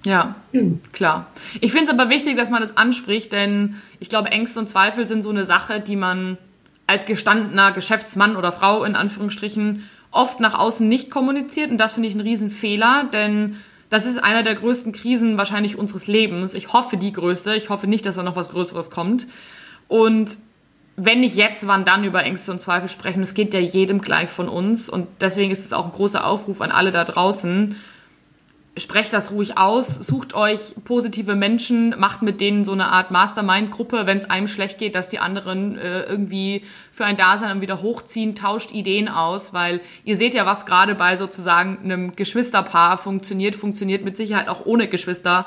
Ja, hm. klar. Ich finde es aber wichtig, dass man das anspricht, denn ich glaube, Ängste und Zweifel sind so eine Sache, die man als gestandener Geschäftsmann oder Frau in Anführungsstrichen oft nach außen nicht kommuniziert und das finde ich ein Riesenfehler, denn das ist einer der größten Krisen wahrscheinlich unseres Lebens. Ich hoffe die größte. Ich hoffe nicht, dass da noch was Größeres kommt. Und wenn nicht jetzt, wann dann über Ängste und Zweifel sprechen? Das geht ja jedem gleich von uns. Und deswegen ist es auch ein großer Aufruf an alle da draußen, sprecht das ruhig aus, sucht euch positive Menschen, macht mit denen so eine Art Mastermind-Gruppe, wenn es einem schlecht geht, dass die anderen äh, irgendwie für ein Dasein dann wieder hochziehen, tauscht Ideen aus, weil ihr seht ja, was gerade bei sozusagen einem Geschwisterpaar funktioniert, funktioniert mit Sicherheit auch ohne Geschwister,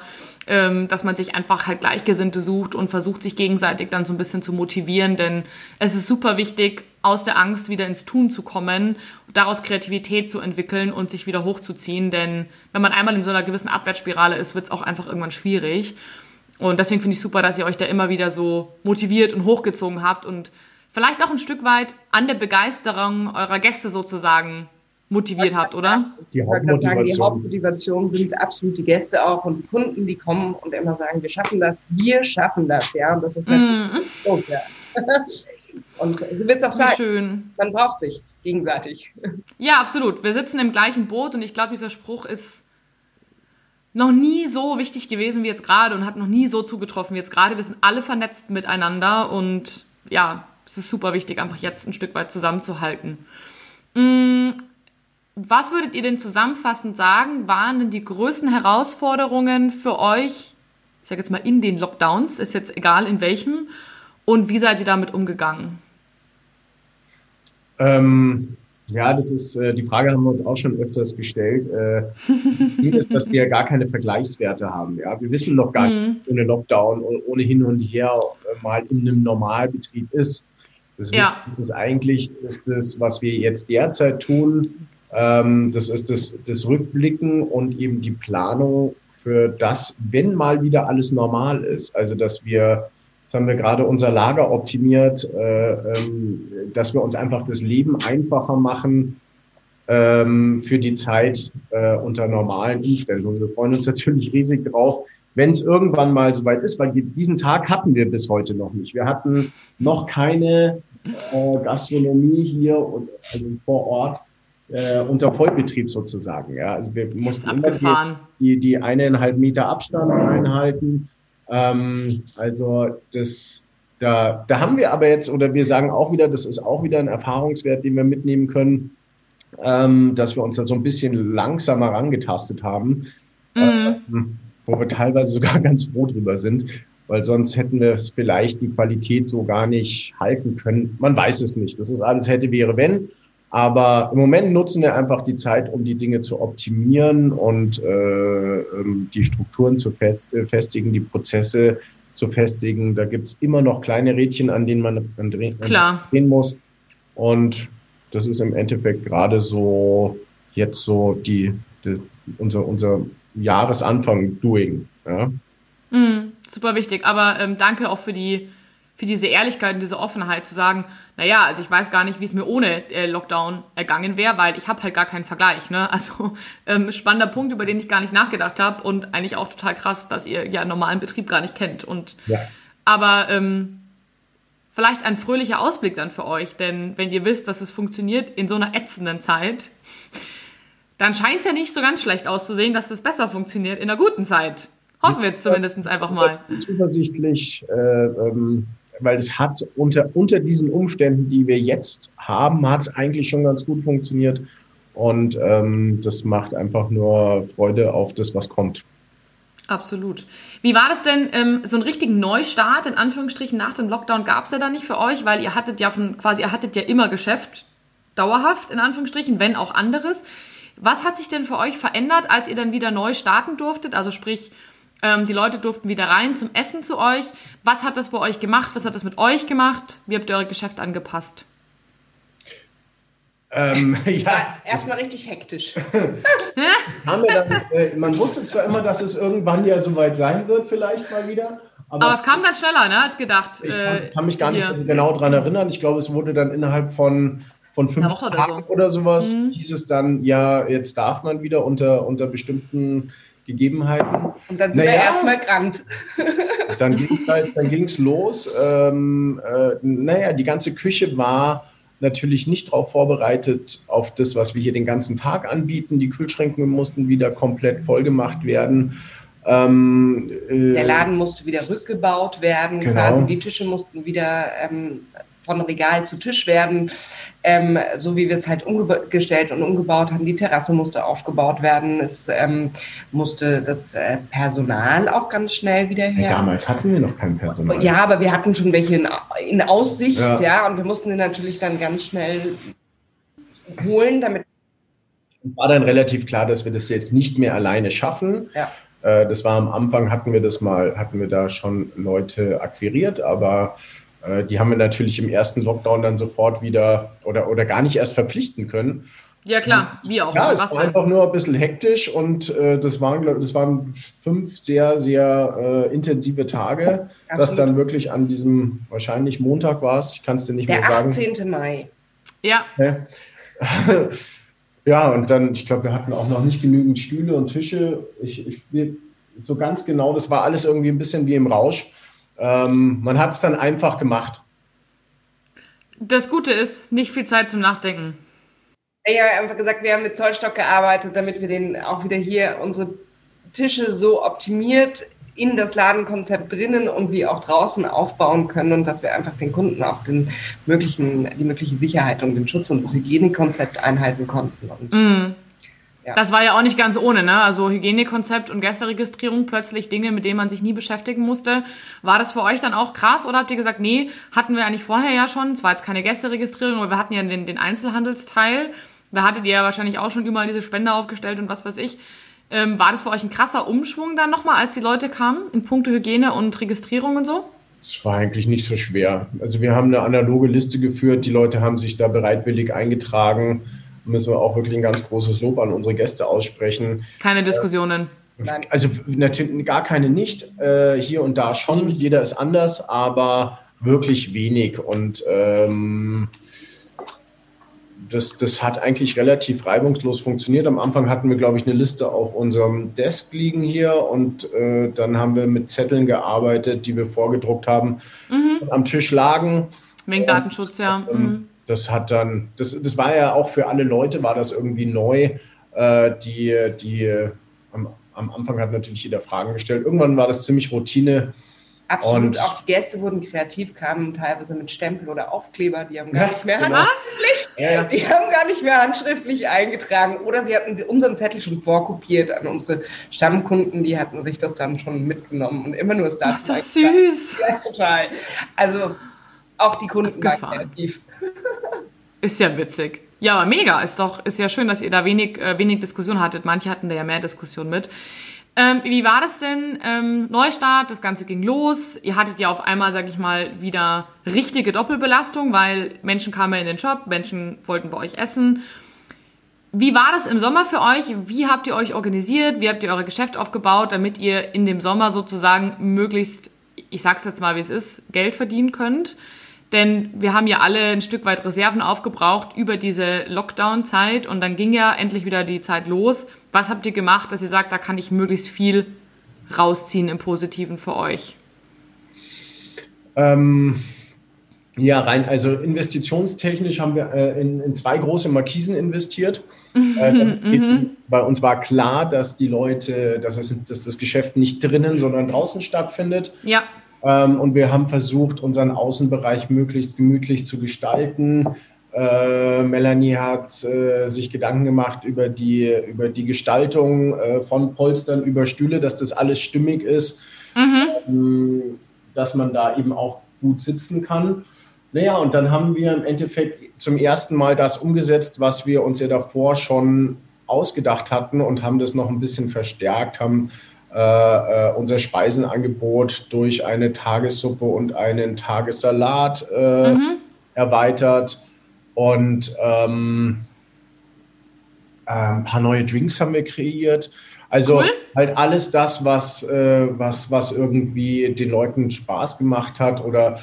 ähm, dass man sich einfach halt Gleichgesinnte sucht und versucht, sich gegenseitig dann so ein bisschen zu motivieren, denn es ist super wichtig, aus der Angst wieder ins Tun zu kommen, daraus Kreativität zu entwickeln und sich wieder hochzuziehen. Denn wenn man einmal in so einer gewissen Abwärtsspirale ist, wird es auch einfach irgendwann schwierig. Und deswegen finde ich super, dass ihr euch da immer wieder so motiviert und hochgezogen habt und vielleicht auch ein Stück weit an der Begeisterung eurer Gäste sozusagen motiviert habt, oder? Die Hauptmotivation. Sagen, die Hauptmotivation sind absolut die Gäste auch und die Kunden, die kommen und immer sagen, wir schaffen das, wir schaffen das, ja. Und das ist natürlich mm. so, ja. Und so wird es auch sein. Schön. Man braucht sich gegenseitig. Ja, absolut. Wir sitzen im gleichen Boot und ich glaube, dieser Spruch ist noch nie so wichtig gewesen wie jetzt gerade und hat noch nie so zugetroffen wie jetzt gerade. Wir sind alle vernetzt miteinander und ja, es ist super wichtig, einfach jetzt ein Stück weit zusammenzuhalten. Was würdet ihr denn zusammenfassend sagen, waren denn die größten Herausforderungen für euch, ich sage jetzt mal in den Lockdowns, ist jetzt egal in welchem, und wie seid ihr damit umgegangen? Ähm, ja, das ist äh, die Frage haben wir uns auch schon öfters gestellt. Äh, ist, dass wir gar keine Vergleichswerte haben. Ja, wir wissen noch gar mhm. nicht, ohne Lockdown ohne hin und her äh, mal in einem Normalbetrieb ist. Deswegen ja. ist es eigentlich ist das, was wir jetzt derzeit tun. Ähm, das ist das, das Rückblicken und eben die Planung für das, wenn mal wieder alles normal ist. Also dass wir Jetzt haben wir gerade unser Lager optimiert, äh, ähm, dass wir uns einfach das Leben einfacher machen ähm, für die Zeit äh, unter normalen Umstellungen. Wir freuen uns natürlich riesig drauf, wenn es irgendwann mal soweit ist, weil diesen Tag hatten wir bis heute noch nicht. Wir hatten noch keine äh, Gastronomie hier und also vor Ort äh, unter Vollbetrieb sozusagen. Ja, also wir mussten immer die, die, die eineinhalb Meter Abstand einhalten. Ähm, also das, da, da haben wir aber jetzt, oder wir sagen auch wieder, das ist auch wieder ein Erfahrungswert, den wir mitnehmen können, ähm, dass wir uns da so ein bisschen langsamer rangetastet haben, mhm. ähm, wo wir teilweise sogar ganz froh drüber sind, weil sonst hätten wir es vielleicht die Qualität so gar nicht halten können. Man weiß es nicht. Das ist alles hätte, wäre, wenn. Aber im Moment nutzen wir einfach die Zeit, um die Dinge zu optimieren und äh, ähm, die Strukturen zu fest, äh, festigen, die Prozesse zu festigen. Da gibt's immer noch kleine Rädchen, an denen man an drehen, Klar. drehen muss. Und das ist im Endeffekt gerade so jetzt so die, die unser, unser Jahresanfang-Doing. Ja? Mm, super wichtig. Aber ähm, danke auch für die für diese Ehrlichkeit und diese Offenheit zu sagen, naja, also ich weiß gar nicht, wie es mir ohne äh, Lockdown ergangen wäre, weil ich habe halt gar keinen Vergleich. Ne? Also ähm, spannender Punkt, über den ich gar nicht nachgedacht habe und eigentlich auch total krass, dass ihr ja normalen Betrieb gar nicht kennt. Und ja. aber ähm, vielleicht ein fröhlicher Ausblick dann für euch, denn wenn ihr wisst, dass es funktioniert in so einer ätzenden Zeit, dann scheint es ja nicht so ganz schlecht auszusehen, dass es besser funktioniert in einer guten Zeit. Hoffen wir jetzt zumindest einfach mal. Zuversichtlich, äh, ähm, weil es hat unter, unter diesen Umständen, die wir jetzt haben, hat es eigentlich schon ganz gut funktioniert. Und ähm, das macht einfach nur Freude auf das, was kommt. Absolut. Wie war das denn, ähm, so einen richtigen Neustart, in Anführungsstrichen, nach dem Lockdown gab es ja da nicht für euch, weil ihr hattet ja von, quasi, ihr hattet ja immer Geschäft, dauerhaft, in Anführungsstrichen, wenn auch anderes. Was hat sich denn für euch verändert, als ihr dann wieder neu starten durftet? Also sprich, ähm, die Leute durften wieder rein zum Essen zu euch. Was hat das bei euch gemacht? Was hat das mit euch gemacht? Wie habt ihr euer Geschäft angepasst? Ähm, ja. Erstmal richtig hektisch. dann, äh, man wusste zwar immer, dass es irgendwann ja soweit sein wird, vielleicht mal wieder. Aber, aber es kam dann schneller, ne, als gedacht. Ich kann, äh, kann mich gar nicht hier. genau daran erinnern. Ich glaube, es wurde dann innerhalb von, von fünf Tagen oder, so. oder sowas, mhm. hieß es dann, ja, jetzt darf man wieder unter, unter bestimmten Gegebenheiten. Und dann sind naja, wir erstmal gerannt. Dann ging es halt, los. Ähm, äh, naja, die ganze Küche war natürlich nicht darauf vorbereitet, auf das, was wir hier den ganzen Tag anbieten. Die Kühlschränke mussten wieder komplett vollgemacht werden. Ähm, äh, Der Laden musste wieder rückgebaut werden, genau. quasi die Tische mussten wieder ähm, von Regal zu Tisch werden, ähm, so wie wir es halt umgestellt und umgebaut haben. Die Terrasse musste aufgebaut werden. Es ähm, musste das äh, Personal auch ganz schnell wieder her. Ja, damals hatten wir noch kein Personal. Ja, aber wir hatten schon welche in, in Aussicht, ja. ja, und wir mussten die natürlich dann ganz schnell holen, damit war dann relativ klar, dass wir das jetzt nicht mehr alleine schaffen. Ja. Äh, das war am Anfang hatten wir das mal, hatten wir da schon Leute akquiriert, aber äh, die haben wir natürlich im ersten Lockdown dann sofort wieder oder, oder gar nicht erst verpflichten können. Ja, klar, wie auch. Ja, es war einfach nur ein bisschen hektisch und äh, das, waren, das waren fünf sehr, sehr äh, intensive Tage, Absolut. das dann wirklich an diesem, wahrscheinlich Montag war es, ich kann es dir nicht Der mehr sagen. Der 18. Mai. Ja. ja, und dann, ich glaube, wir hatten auch noch nicht genügend Stühle und Tische. Ich, ich, so ganz genau, das war alles irgendwie ein bisschen wie im Rausch. Ähm, man hat es dann einfach gemacht. Das Gute ist, nicht viel Zeit zum Nachdenken. Ja, einfach gesagt, wir haben mit Zollstock gearbeitet, damit wir den auch wieder hier unsere Tische so optimiert in das Ladenkonzept drinnen und wie auch draußen aufbauen können und dass wir einfach den Kunden auch den möglichen, die mögliche Sicherheit und den Schutz und das Hygienekonzept einhalten konnten. Und mm. Ja. Das war ja auch nicht ganz ohne, ne? Also Hygienekonzept und Gästeregistrierung, plötzlich Dinge, mit denen man sich nie beschäftigen musste. War das für euch dann auch krass oder habt ihr gesagt, nee, hatten wir eigentlich vorher ja schon, es war jetzt keine Gästeregistrierung, aber wir hatten ja den, den Einzelhandelsteil. Da hattet ihr ja wahrscheinlich auch schon überall diese Spender aufgestellt und was weiß ich. Ähm, war das für euch ein krasser Umschwung dann nochmal, als die Leute kamen, in puncto Hygiene und Registrierung und so? Es war eigentlich nicht so schwer. Also wir haben eine analoge Liste geführt, die Leute haben sich da bereitwillig eingetragen müssen wir auch wirklich ein ganz großes Lob an unsere Gäste aussprechen. Keine Diskussionen. Nein. Also natürlich gar keine nicht, äh, hier und da schon, jeder ist anders, aber wirklich wenig. Und ähm, das, das hat eigentlich relativ reibungslos funktioniert. Am Anfang hatten wir, glaube ich, eine Liste auf unserem Desk liegen hier und äh, dann haben wir mit Zetteln gearbeitet, die wir vorgedruckt haben, Mhm. am Tisch lagen. Wegen Datenschutz, ja. Ähm, Mhm. Das hat dann, das, das war ja auch für alle Leute, war das irgendwie neu. Äh, die, die am, am Anfang hat natürlich jeder Fragen gestellt. Irgendwann war das ziemlich Routine. Absolut, Und- auch die Gäste wurden kreativ, kamen teilweise mit Stempel oder Aufkleber, die haben gar Ja, nicht mehr genau. Was? Ja. Die haben gar nicht mehr handschriftlich eingetragen oder sie hatten unseren Zettel schon vorkopiert an unsere Stammkunden, die hatten sich das dann schon mitgenommen und immer nur das Ach, Datum. ist das süß. Ja, total. Also auch die Kunden waren kreativ. Ist ja witzig. Ja, aber mega. Ist doch, ist ja schön, dass ihr da wenig, äh, wenig Diskussion hattet. Manche hatten da ja mehr Diskussion mit. Ähm, wie war das denn? Ähm, Neustart, das Ganze ging los. Ihr hattet ja auf einmal, sag ich mal, wieder richtige Doppelbelastung, weil Menschen kamen in den Job, Menschen wollten bei euch essen. Wie war das im Sommer für euch? Wie habt ihr euch organisiert? Wie habt ihr euer Geschäft aufgebaut, damit ihr in dem Sommer sozusagen möglichst, ich sag's jetzt mal, wie es ist, Geld verdienen könnt? Denn wir haben ja alle ein Stück weit Reserven aufgebraucht über diese Lockdown-Zeit und dann ging ja endlich wieder die Zeit los. Was habt ihr gemacht, dass ihr sagt, da kann ich möglichst viel rausziehen im Positiven für euch? Ähm, ja, rein, also investitionstechnisch haben wir äh, in, in zwei große Markisen investiert. Äh, eben, bei uns war klar, dass die Leute, dass, es, dass das Geschäft nicht drinnen, sondern draußen stattfindet. Ja, und wir haben versucht, unseren Außenbereich möglichst gemütlich zu gestalten. Äh, Melanie hat äh, sich Gedanken gemacht über die, über die Gestaltung äh, von Polstern über Stühle, dass das alles stimmig ist, ähm, dass man da eben auch gut sitzen kann. Naja, und dann haben wir im Endeffekt zum ersten Mal das umgesetzt, was wir uns ja davor schon ausgedacht hatten und haben das noch ein bisschen verstärkt, haben äh, äh, unser Speisenangebot durch eine Tagessuppe und einen Tagessalat äh, erweitert und ähm, äh, ein paar neue Drinks haben wir kreiert. Also Cool. halt alles das, was, äh, was, was irgendwie den Leuten Spaß gemacht hat oder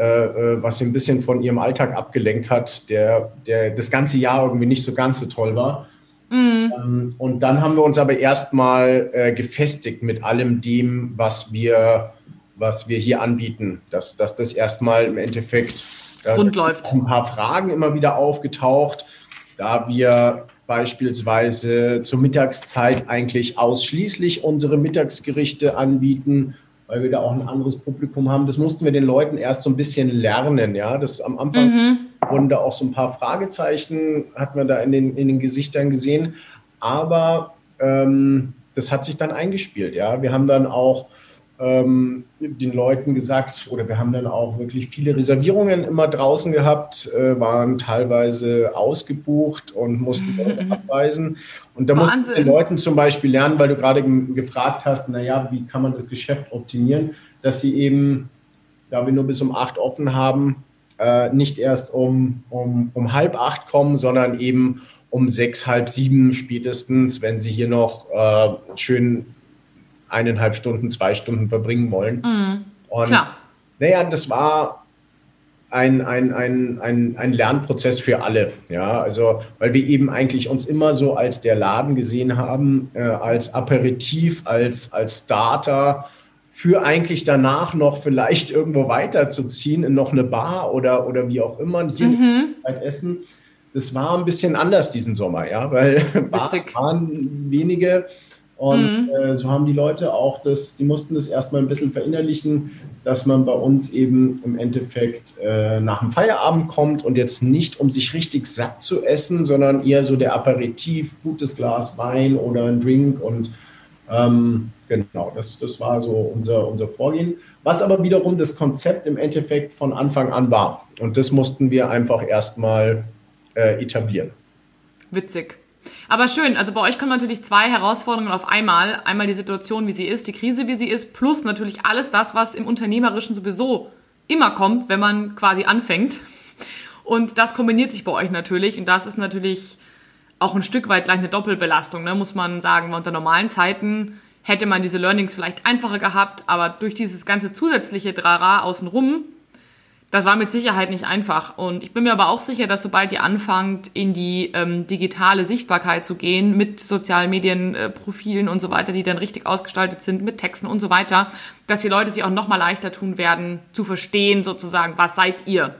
was sie ein bisschen von ihrem Alltag abgelenkt hat, der, der das ganze Jahr irgendwie nicht so ganz so toll war. Ähm, Und dann haben wir uns aber erstmal äh, gefestigt mit allem dem, was wir, was wir hier anbieten. Dass, dass das erstmal im Endeffekt äh, Rund läuft. ein paar Fragen immer wieder aufgetaucht, da wir beispielsweise zur Mittagszeit eigentlich ausschließlich unsere Mittagsgerichte anbieten, weil wir da auch ein anderes Publikum haben. Das mussten wir den Leuten erst so ein bisschen lernen. Ja, das am Anfang wurden da auch so ein paar Fragezeichen, hat man da in den, in den Gesichtern gesehen. Aber ähm, das hat sich dann eingespielt. Ja, wir haben dann auch ähm, den Leuten gesagt, oder wir haben dann auch wirklich viele Reservierungen immer draußen gehabt, äh, waren teilweise ausgebucht und mussten Leute abweisen. Und da mussten Wahnsinn. den Leuten zum Beispiel lernen, weil du gerade ge- gefragt hast, naja, wie kann man das Geschäft optimieren, dass sie eben, da wir nur bis um acht offen haben, äh, nicht erst um, um, um halb acht kommen, sondern eben um sechs, halb sieben spätestens, wenn sie hier noch äh, schön eineinhalb Stunden, zwei Stunden verbringen wollen. Und klar. naja, das war ein, ein, ein, ein, ein Lernprozess für alle. Ja, also, weil wir eben eigentlich uns immer so als der Laden gesehen haben, äh, als Aperitif, als, als Starter für eigentlich danach noch vielleicht irgendwo weiterzuziehen in noch eine Bar oder, oder wie auch immer, hier halt essen. Das war ein bisschen anders diesen Sommer, ja, weil Witzig. waren wenige und äh, so haben die Leute auch das, die mussten das erstmal ein bisschen verinnerlichen, dass man bei uns eben im Endeffekt äh, nach dem Feierabend kommt und jetzt nicht, um sich richtig satt zu essen, sondern eher so der Aperitif, gutes Glas Wein oder ein Drink und ähm, genau, das, das war so unser, unser Vorgehen. Was aber wiederum das Konzept im Endeffekt von Anfang an war. Und das mussten wir einfach erstmal äh, etablieren. Witzig. Aber schön, also bei euch kommen natürlich zwei Herausforderungen auf einmal. Einmal die Situation, wie sie ist, die Krise, wie sie ist, plus natürlich alles das, was im Unternehmerischen sowieso immer kommt, wenn man quasi anfängt. Und das kombiniert sich bei euch natürlich. Und das ist natürlich auch ein Stück weit gleich eine Doppelbelastung, ne? muss man sagen. Weil unter normalen Zeiten hätte man diese Learnings vielleicht einfacher gehabt, aber durch dieses ganze zusätzliche Drara außenrum, das war mit Sicherheit nicht einfach. Und ich bin mir aber auch sicher, dass sobald ihr anfangt, in die ähm, digitale Sichtbarkeit zu gehen, mit sozialen Medienprofilen äh, und so weiter, die dann richtig ausgestaltet sind, mit Texten und so weiter, dass die Leute sich auch nochmal leichter tun werden, zu verstehen, sozusagen, was seid ihr?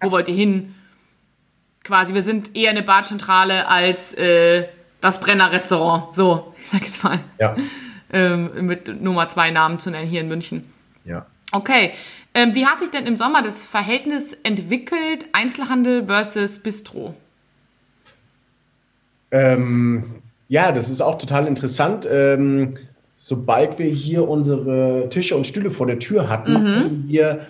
Wo wollt ihr hin? Quasi, wir sind eher eine Badzentrale als äh, das Brenner-Restaurant. So, ich sag jetzt mal. Ja. Ähm, mit Nummer zwei Namen zu nennen hier in München. Ja. Okay. Ähm, wie hat sich denn im Sommer das Verhältnis entwickelt, Einzelhandel versus Bistro? Ähm, ja, das ist auch total interessant. Ähm, sobald wir hier unsere Tische und Stühle vor der Tür hatten, mhm. haben wir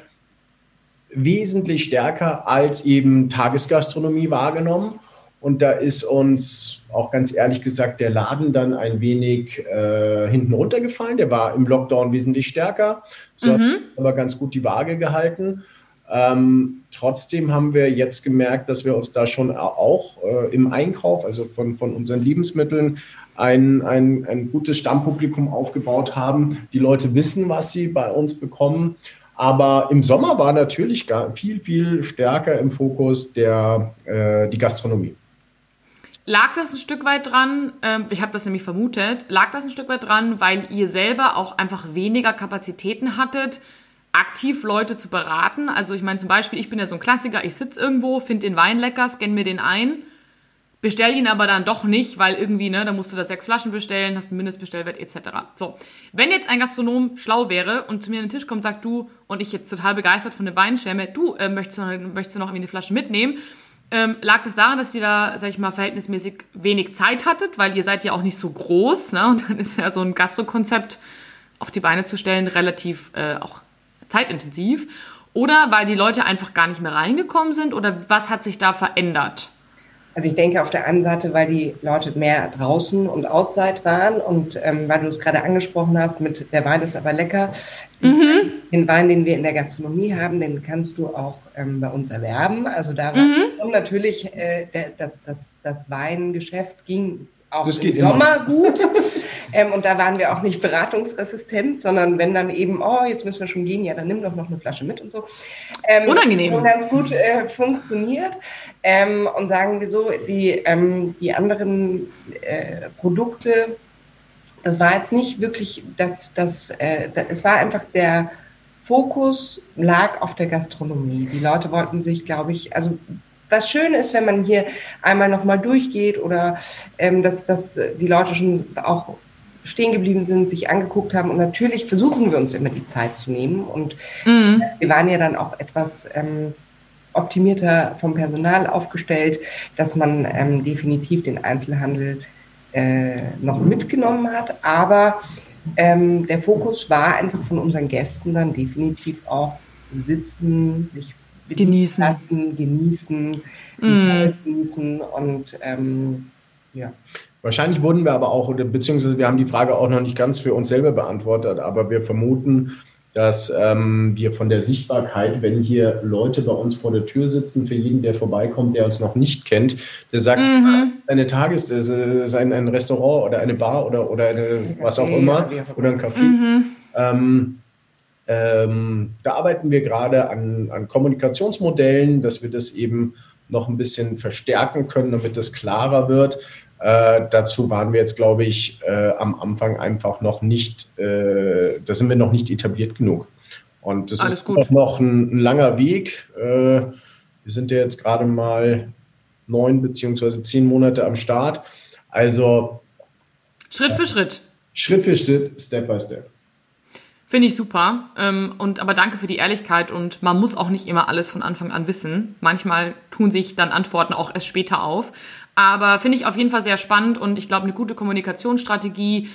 wesentlich stärker als eben Tagesgastronomie wahrgenommen. Und da ist uns auch ganz ehrlich gesagt der Laden dann ein wenig äh, hinten runtergefallen. Der war im Lockdown wesentlich stärker, so mhm. hat aber ganz gut die Waage gehalten. Ähm, trotzdem haben wir jetzt gemerkt, dass wir uns da schon auch äh, im Einkauf, also von, von unseren Lebensmitteln, ein, ein, ein gutes Stammpublikum aufgebaut haben. Die Leute wissen, was sie bei uns bekommen. Aber im Sommer war natürlich viel, viel stärker im Fokus der, äh, die Gastronomie. Lag das ein Stück weit dran, ähm, ich habe das nämlich vermutet, lag das ein Stück weit dran, weil ihr selber auch einfach weniger Kapazitäten hattet, aktiv Leute zu beraten? Also ich meine zum Beispiel, ich bin ja so ein Klassiker, ich sitze irgendwo, finde den Wein lecker, scanne mir den ein, bestell ihn aber dann doch nicht, weil irgendwie, ne, da musst du da sechs Flaschen bestellen, hast einen Mindestbestellwert etc. So, wenn jetzt ein Gastronom schlau wäre und zu mir an den Tisch kommt sagt, du, und ich jetzt total begeistert von dem Wein schwärme, du, äh, möchtest, du, möchtest du noch irgendwie eine Flasche mitnehmen? Ähm, lag das daran, dass ihr da, sag ich mal, verhältnismäßig wenig Zeit hattet, weil ihr seid ja auch nicht so groß, ne? Und dann ist ja so ein Gastrokonzept auf die Beine zu stellen relativ äh, auch zeitintensiv. Oder weil die Leute einfach gar nicht mehr reingekommen sind? Oder was hat sich da verändert? Also ich denke auf der einen Seite, weil die Leute mehr draußen und outside waren und ähm, weil du es gerade angesprochen hast, mit der Wein ist aber lecker. Mhm. Den Wein, den wir in der Gastronomie haben, den kannst du auch ähm, bei uns erwerben. Also da war mhm. natürlich äh, der, das, das, das Weingeschäft ging auch das im Sommer immer. gut. ähm, und da waren wir auch nicht beratungsresistent, sondern wenn dann eben, oh, jetzt müssen wir schon gehen, ja, dann nimm doch noch eine Flasche mit und so. Ähm, Unangenehm. Und ganz gut äh, funktioniert. Ähm, und sagen wir so, die, ähm, die anderen äh, Produkte, das war jetzt nicht wirklich, das, das, äh, das, es war einfach der Fokus lag auf der Gastronomie. Die Leute wollten sich, glaube ich, also was schön ist, wenn man hier einmal nochmal durchgeht oder ähm, dass, dass die Leute schon auch stehen geblieben sind, sich angeguckt haben. Und natürlich versuchen wir uns immer die Zeit zu nehmen. Und mhm. wir waren ja dann auch etwas ähm, optimierter vom Personal aufgestellt, dass man ähm, definitiv den Einzelhandel äh, noch mitgenommen hat. Aber ähm, der Fokus war einfach von unseren Gästen dann definitiv auch sitzen, sich genießen, lassen, genießen, mm. genießen und ähm, ja. Wahrscheinlich wurden wir aber auch, oder beziehungsweise wir haben die Frage auch noch nicht ganz für uns selber beantwortet, aber wir vermuten, dass ähm, wir von der Sichtbarkeit, wenn hier Leute bei uns vor der Tür sitzen, für jeden, der vorbeikommt, der uns noch nicht kennt, der sagt, mhm. eine Tages, ist ein, ein Restaurant oder eine Bar oder, oder eine, was auch immer, oder ein Café. Mhm. Ähm, ähm, da arbeiten wir gerade an, an Kommunikationsmodellen, dass wir das eben noch ein bisschen verstärken können, damit es klarer wird. Äh, dazu waren wir jetzt, glaube ich, äh, am Anfang einfach noch nicht, äh, da sind wir noch nicht etabliert genug. Und das Alles ist gut. noch ein, ein, langer Weg. Äh, wir sind ja jetzt gerade mal neun beziehungsweise zehn Monate am Start. Also Schritt für Schritt. Schritt für Schritt, Step by Step. Finde ich super. Ähm, und aber danke für die Ehrlichkeit und man muss auch nicht immer alles von Anfang an wissen. Manchmal tun sich dann Antworten auch erst später auf. Aber finde ich auf jeden Fall sehr spannend und ich glaube, eine gute Kommunikationsstrategie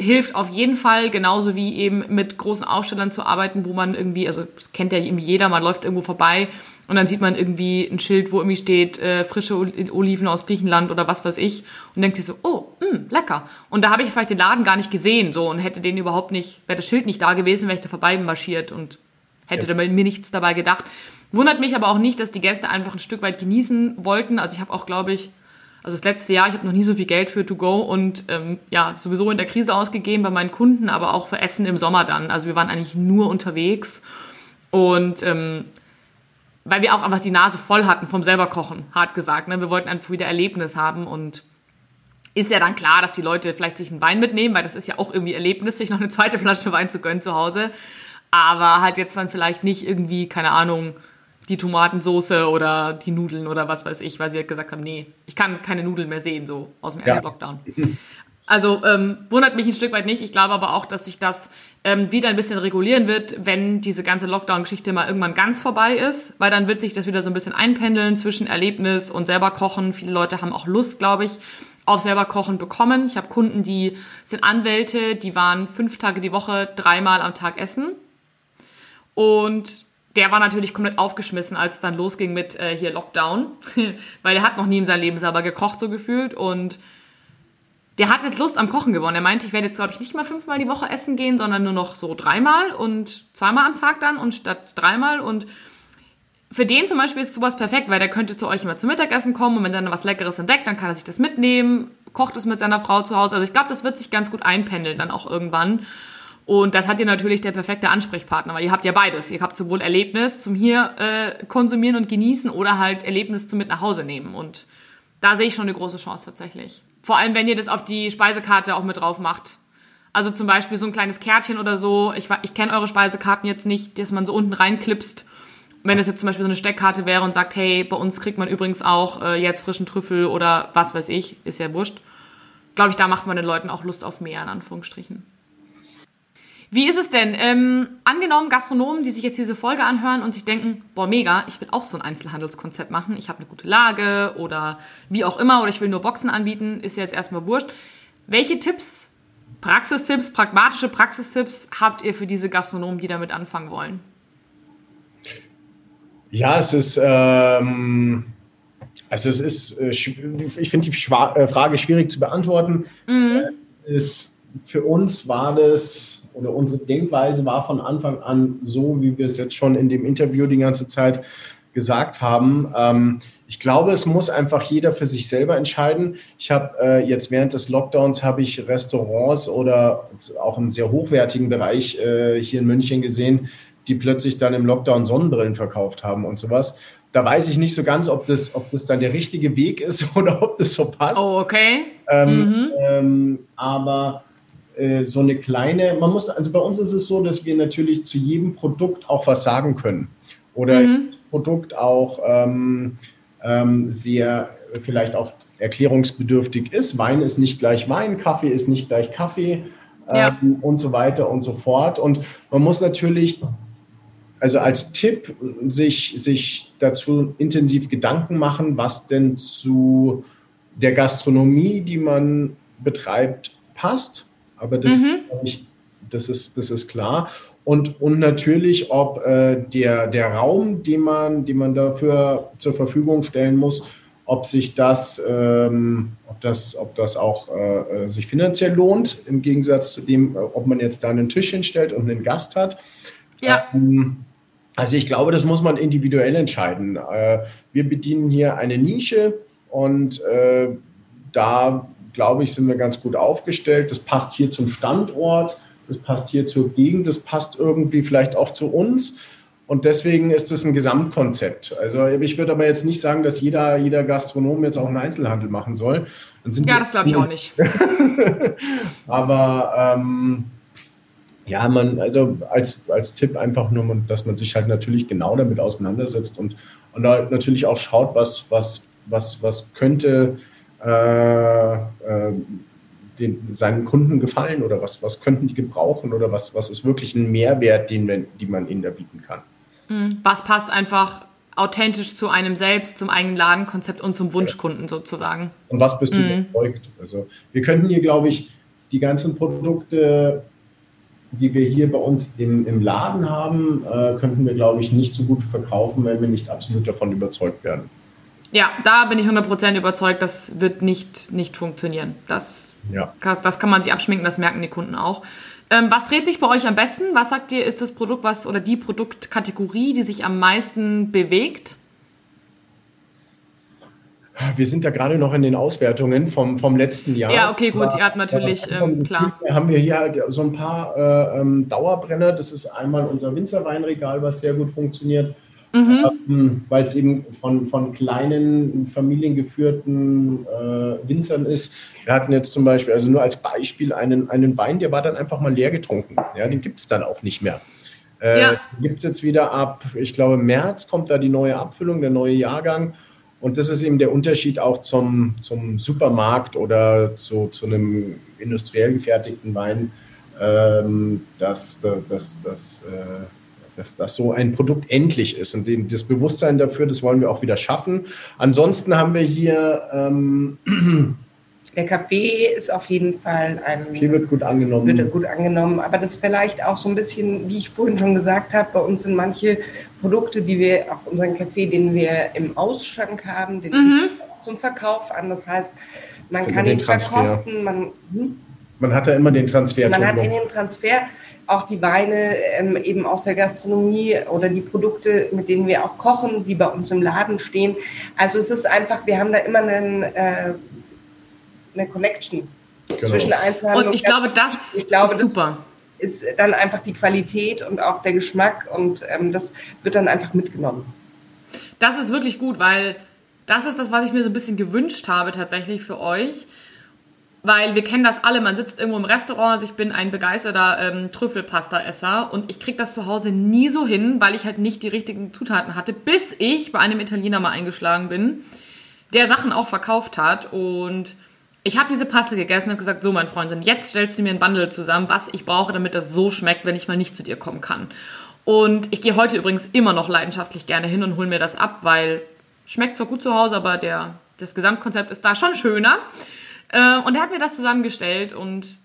hilft auf jeden Fall, genauso wie eben mit großen Ausstellern zu arbeiten, wo man irgendwie, also das kennt ja jeder, man läuft irgendwo vorbei und dann sieht man irgendwie ein Schild, wo irgendwie steht, äh, frische Oliven aus Griechenland oder was weiß ich und denkt sich so, oh, mh, hm, lecker. Und da habe ich vielleicht den Laden gar nicht gesehen so und hätte den überhaupt nicht, wäre das Schild nicht da gewesen, wäre ich da vorbei marschiert und hätte ja. mir nichts dabei gedacht. Wundert mich aber auch nicht, dass die Gäste einfach ein Stück weit genießen wollten. Also ich habe auch, glaube ich, Also das letzte Jahr, ich habe noch nie so viel Geld für To Go und ähm, ja, sowieso in der Krise ausgegeben bei meinen Kunden, aber auch für Essen im Sommer dann. Also wir waren eigentlich nur unterwegs und ähm, weil wir auch einfach die Nase voll hatten vom selber kochen, hart gesagt. Ne? Wir wollten einfach wieder Erlebnis haben und ist ja dann klar, dass die Leute vielleicht sich einen Wein mitnehmen, weil das ist ja auch irgendwie Erlebnis, sich noch eine zweite Flasche Wein zu gönnen zu Hause. Aber halt jetzt dann vielleicht nicht irgendwie, keine Ahnung, die Tomatensoße oder die Nudeln oder was weiß ich, weil sie halt gesagt haben, nee, ich kann keine Nudeln mehr sehen, so aus dem ersten ja. Lockdown. Also ähm, wundert mich ein Stück weit nicht. Ich glaube aber auch, dass sich das ähm, wieder ein bisschen regulieren wird, wenn diese ganze Lockdown-Geschichte mal irgendwann ganz vorbei ist, weil dann wird sich das wieder so ein bisschen einpendeln zwischen Erlebnis und selber kochen. Viele Leute haben auch Lust, glaube ich, auf selber kochen bekommen. Ich habe Kunden, die sind Anwälte, die waren fünf Tage die Woche dreimal am Tag essen. Und der war natürlich komplett aufgeschmissen, als es dann losging mit äh, hier Lockdown, weil er hat noch nie in seinem Leben selber gekocht so gefühlt und der hat jetzt Lust am Kochen gewonnen. Er meinte, ich werde jetzt glaube ich nicht mal fünfmal die Woche essen gehen, sondern nur noch so dreimal und zweimal am Tag dann und statt dreimal und für den zum Beispiel ist sowas perfekt, weil der könnte zu euch immer zum Mittagessen kommen und wenn dann was Leckeres entdeckt, dann kann er sich das mitnehmen, kocht es mit seiner Frau zu Hause. Also ich glaube, das wird sich ganz gut einpendeln dann auch irgendwann. Und das hat ihr natürlich der perfekte Ansprechpartner, weil ihr habt ja beides. Ihr habt sowohl Erlebnis zum hier äh, konsumieren und genießen oder halt Erlebnis zum mit nach Hause nehmen. Und da sehe ich schon eine große Chance tatsächlich. Vor allem, wenn ihr das auf die Speisekarte auch mit drauf macht. Also zum Beispiel so ein kleines Kärtchen oder so. Ich, ich kenne eure Speisekarten jetzt nicht, dass man so unten reinklipst. Wenn es jetzt zum Beispiel so eine Steckkarte wäre und sagt, hey, bei uns kriegt man übrigens auch äh, jetzt frischen Trüffel oder was weiß ich, ist ja wurscht. Glaube ich, da macht man den Leuten auch Lust auf mehr, in Anführungsstrichen. Wie ist es denn? Ähm, angenommen, Gastronomen, die sich jetzt diese Folge anhören und sich denken, boah, mega, ich will auch so ein Einzelhandelskonzept machen, ich habe eine gute Lage oder wie auch immer, oder ich will nur Boxen anbieten, ist jetzt erstmal wurscht. Welche Tipps, Praxistipps, pragmatische Praxistipps habt ihr für diese Gastronomen, die damit anfangen wollen? Ja, es ist, ähm, also es ist, äh, ich finde die äh, Frage schwierig zu beantworten. Mhm. Äh, ist, für uns war das oder unsere Denkweise war von Anfang an so, wie wir es jetzt schon in dem Interview die ganze Zeit gesagt haben. Ähm, ich glaube, es muss einfach jeder für sich selber entscheiden. Ich habe äh, jetzt während des Lockdowns habe ich Restaurants oder auch im sehr hochwertigen Bereich äh, hier in München gesehen, die plötzlich dann im Lockdown Sonnenbrillen verkauft haben und sowas. Da weiß ich nicht so ganz, ob das, ob das dann der richtige Weg ist oder ob das so passt. Oh, okay. Ähm, mhm. ähm, aber äh, so eine kleine, man muss, also bei uns ist es so, dass wir natürlich zu jedem Produkt auch was sagen können. Oder mhm. Produkt auch ähm, ähm, sehr vielleicht auch erklärungsbedürftig ist. Wein ist nicht gleich Wein, Kaffee ist nicht gleich Kaffee ja. ähm, und so weiter und so fort. Und man muss natürlich, also als Tipp, sich, sich dazu intensiv Gedanken machen, was denn zu der Gastronomie, die man betreibt, passt aber das, mhm. ich, das, ist, das ist klar. Und, und natürlich, ob äh, der, der Raum, den man, den man dafür zur Verfügung stellen muss, ob sich das, ähm, ob das, ob das auch äh, sich finanziell lohnt, im Gegensatz zu dem, äh, ob man jetzt da einen Tisch hinstellt und einen Gast hat. Ja. Ähm, also ich glaube, das muss man individuell entscheiden. Äh, wir bedienen hier eine Nische und äh, da glaube ich, sind wir ganz gut aufgestellt. Das passt hier zum Standort, das passt hier zur Gegend, das passt irgendwie vielleicht auch zu uns. Und deswegen ist es ein Gesamtkonzept. Also ich würde aber jetzt nicht sagen, dass jeder, jeder Gastronom jetzt auch einen Einzelhandel machen soll. ja, das glaube ich auch nicht. aber ähm, ja, man, also als, als Tipp einfach nur, dass man sich halt natürlich genau damit auseinandersetzt und, und natürlich auch schaut, was, was, was, was könnte äh, äh, den, seinen Kunden gefallen oder was, was könnten die gebrauchen oder was, was ist wirklich ein Mehrwert, den, man, den man ihnen da bieten kann. Hm, was passt einfach authentisch zu einem selbst, zum eigenen Ladenkonzept und zum Wunschkunden sozusagen. Und was bist du mhm. überzeugt? Also wir könnten hier, glaube ich, die ganzen Produkte, die wir hier bei uns im, im Laden haben, äh, könnten wir, glaube ich, nicht so gut verkaufen, wenn wir nicht absolut davon überzeugt werden. Ja, da bin ich 100% überzeugt, das wird nicht, nicht funktionieren. Das, ja. das kann man sich abschminken, das merken die Kunden auch. Ähm, was dreht sich bei euch am besten? Was sagt ihr, ist das Produkt was oder die Produktkategorie, die sich am meisten bewegt? Wir sind ja gerade noch in den Auswertungen vom, vom letzten Jahr. Ja, okay, gut, ihr habt natürlich, ähm, klar. Haben wir hier halt so ein paar äh, ähm, Dauerbrenner. Das ist einmal unser Winzerweinregal, was sehr gut funktioniert. Mhm. Ähm, Weil es eben von, von kleinen, familiengeführten äh, Winzern ist. Wir hatten jetzt zum Beispiel, also nur als Beispiel, einen, einen Wein, der war dann einfach mal leer getrunken. Ja, den gibt es dann auch nicht mehr. Äh, ja. Gibt es jetzt wieder ab, ich glaube, März kommt da die neue Abfüllung, der neue Jahrgang. Und das ist eben der Unterschied auch zum, zum Supermarkt oder zu, zu einem industriell gefertigten Wein, ähm, dass, dass, dass, äh, dass das so ein Produkt endlich ist. Und den, das Bewusstsein dafür, das wollen wir auch wieder schaffen. Ansonsten haben wir hier ähm, der Kaffee ist auf jeden Fall ein. Kaffee wird gut angenommen. Wird gut angenommen. Aber das vielleicht auch so ein bisschen, wie ich vorhin schon gesagt habe, bei uns sind manche Produkte, die wir, auch unseren Kaffee, den wir im Ausschank haben, den mhm. zum Verkauf an. Das heißt, man kann ihn verkosten. Man, hm? Man hat ja immer den Transfer. Man hat in den Transfer auch die Weine ähm, eben aus der Gastronomie oder die Produkte, mit denen wir auch kochen, die bei uns im Laden stehen. Also es ist einfach, wir haben da immer einen. Äh, eine Connection genau. zwischen Einzelhandel und ich glaube, das ich glaube, ist super. Ist dann einfach die Qualität und auch der Geschmack und ähm, das wird dann einfach mitgenommen. Das ist wirklich gut, weil das ist das, was ich mir so ein bisschen gewünscht habe tatsächlich für euch. Weil wir kennen das alle, man sitzt irgendwo im Restaurant, also ich bin ein begeisterter ähm, Trüffelpasta-Esser und ich kriege das zu Hause nie so hin, weil ich halt nicht die richtigen Zutaten hatte, bis ich bei einem Italiener mal eingeschlagen bin, der Sachen auch verkauft hat und ich habe diese Paste gegessen und habe gesagt, so mein Freund, und jetzt stellst du mir ein Bundle zusammen, was ich brauche, damit das so schmeckt, wenn ich mal nicht zu dir kommen kann. Und ich gehe heute übrigens immer noch leidenschaftlich gerne hin und hole mir das ab, weil schmeckt zwar gut zu Hause, aber der, das Gesamtkonzept ist da schon schöner. Äh, und er hat mir das zusammengestellt und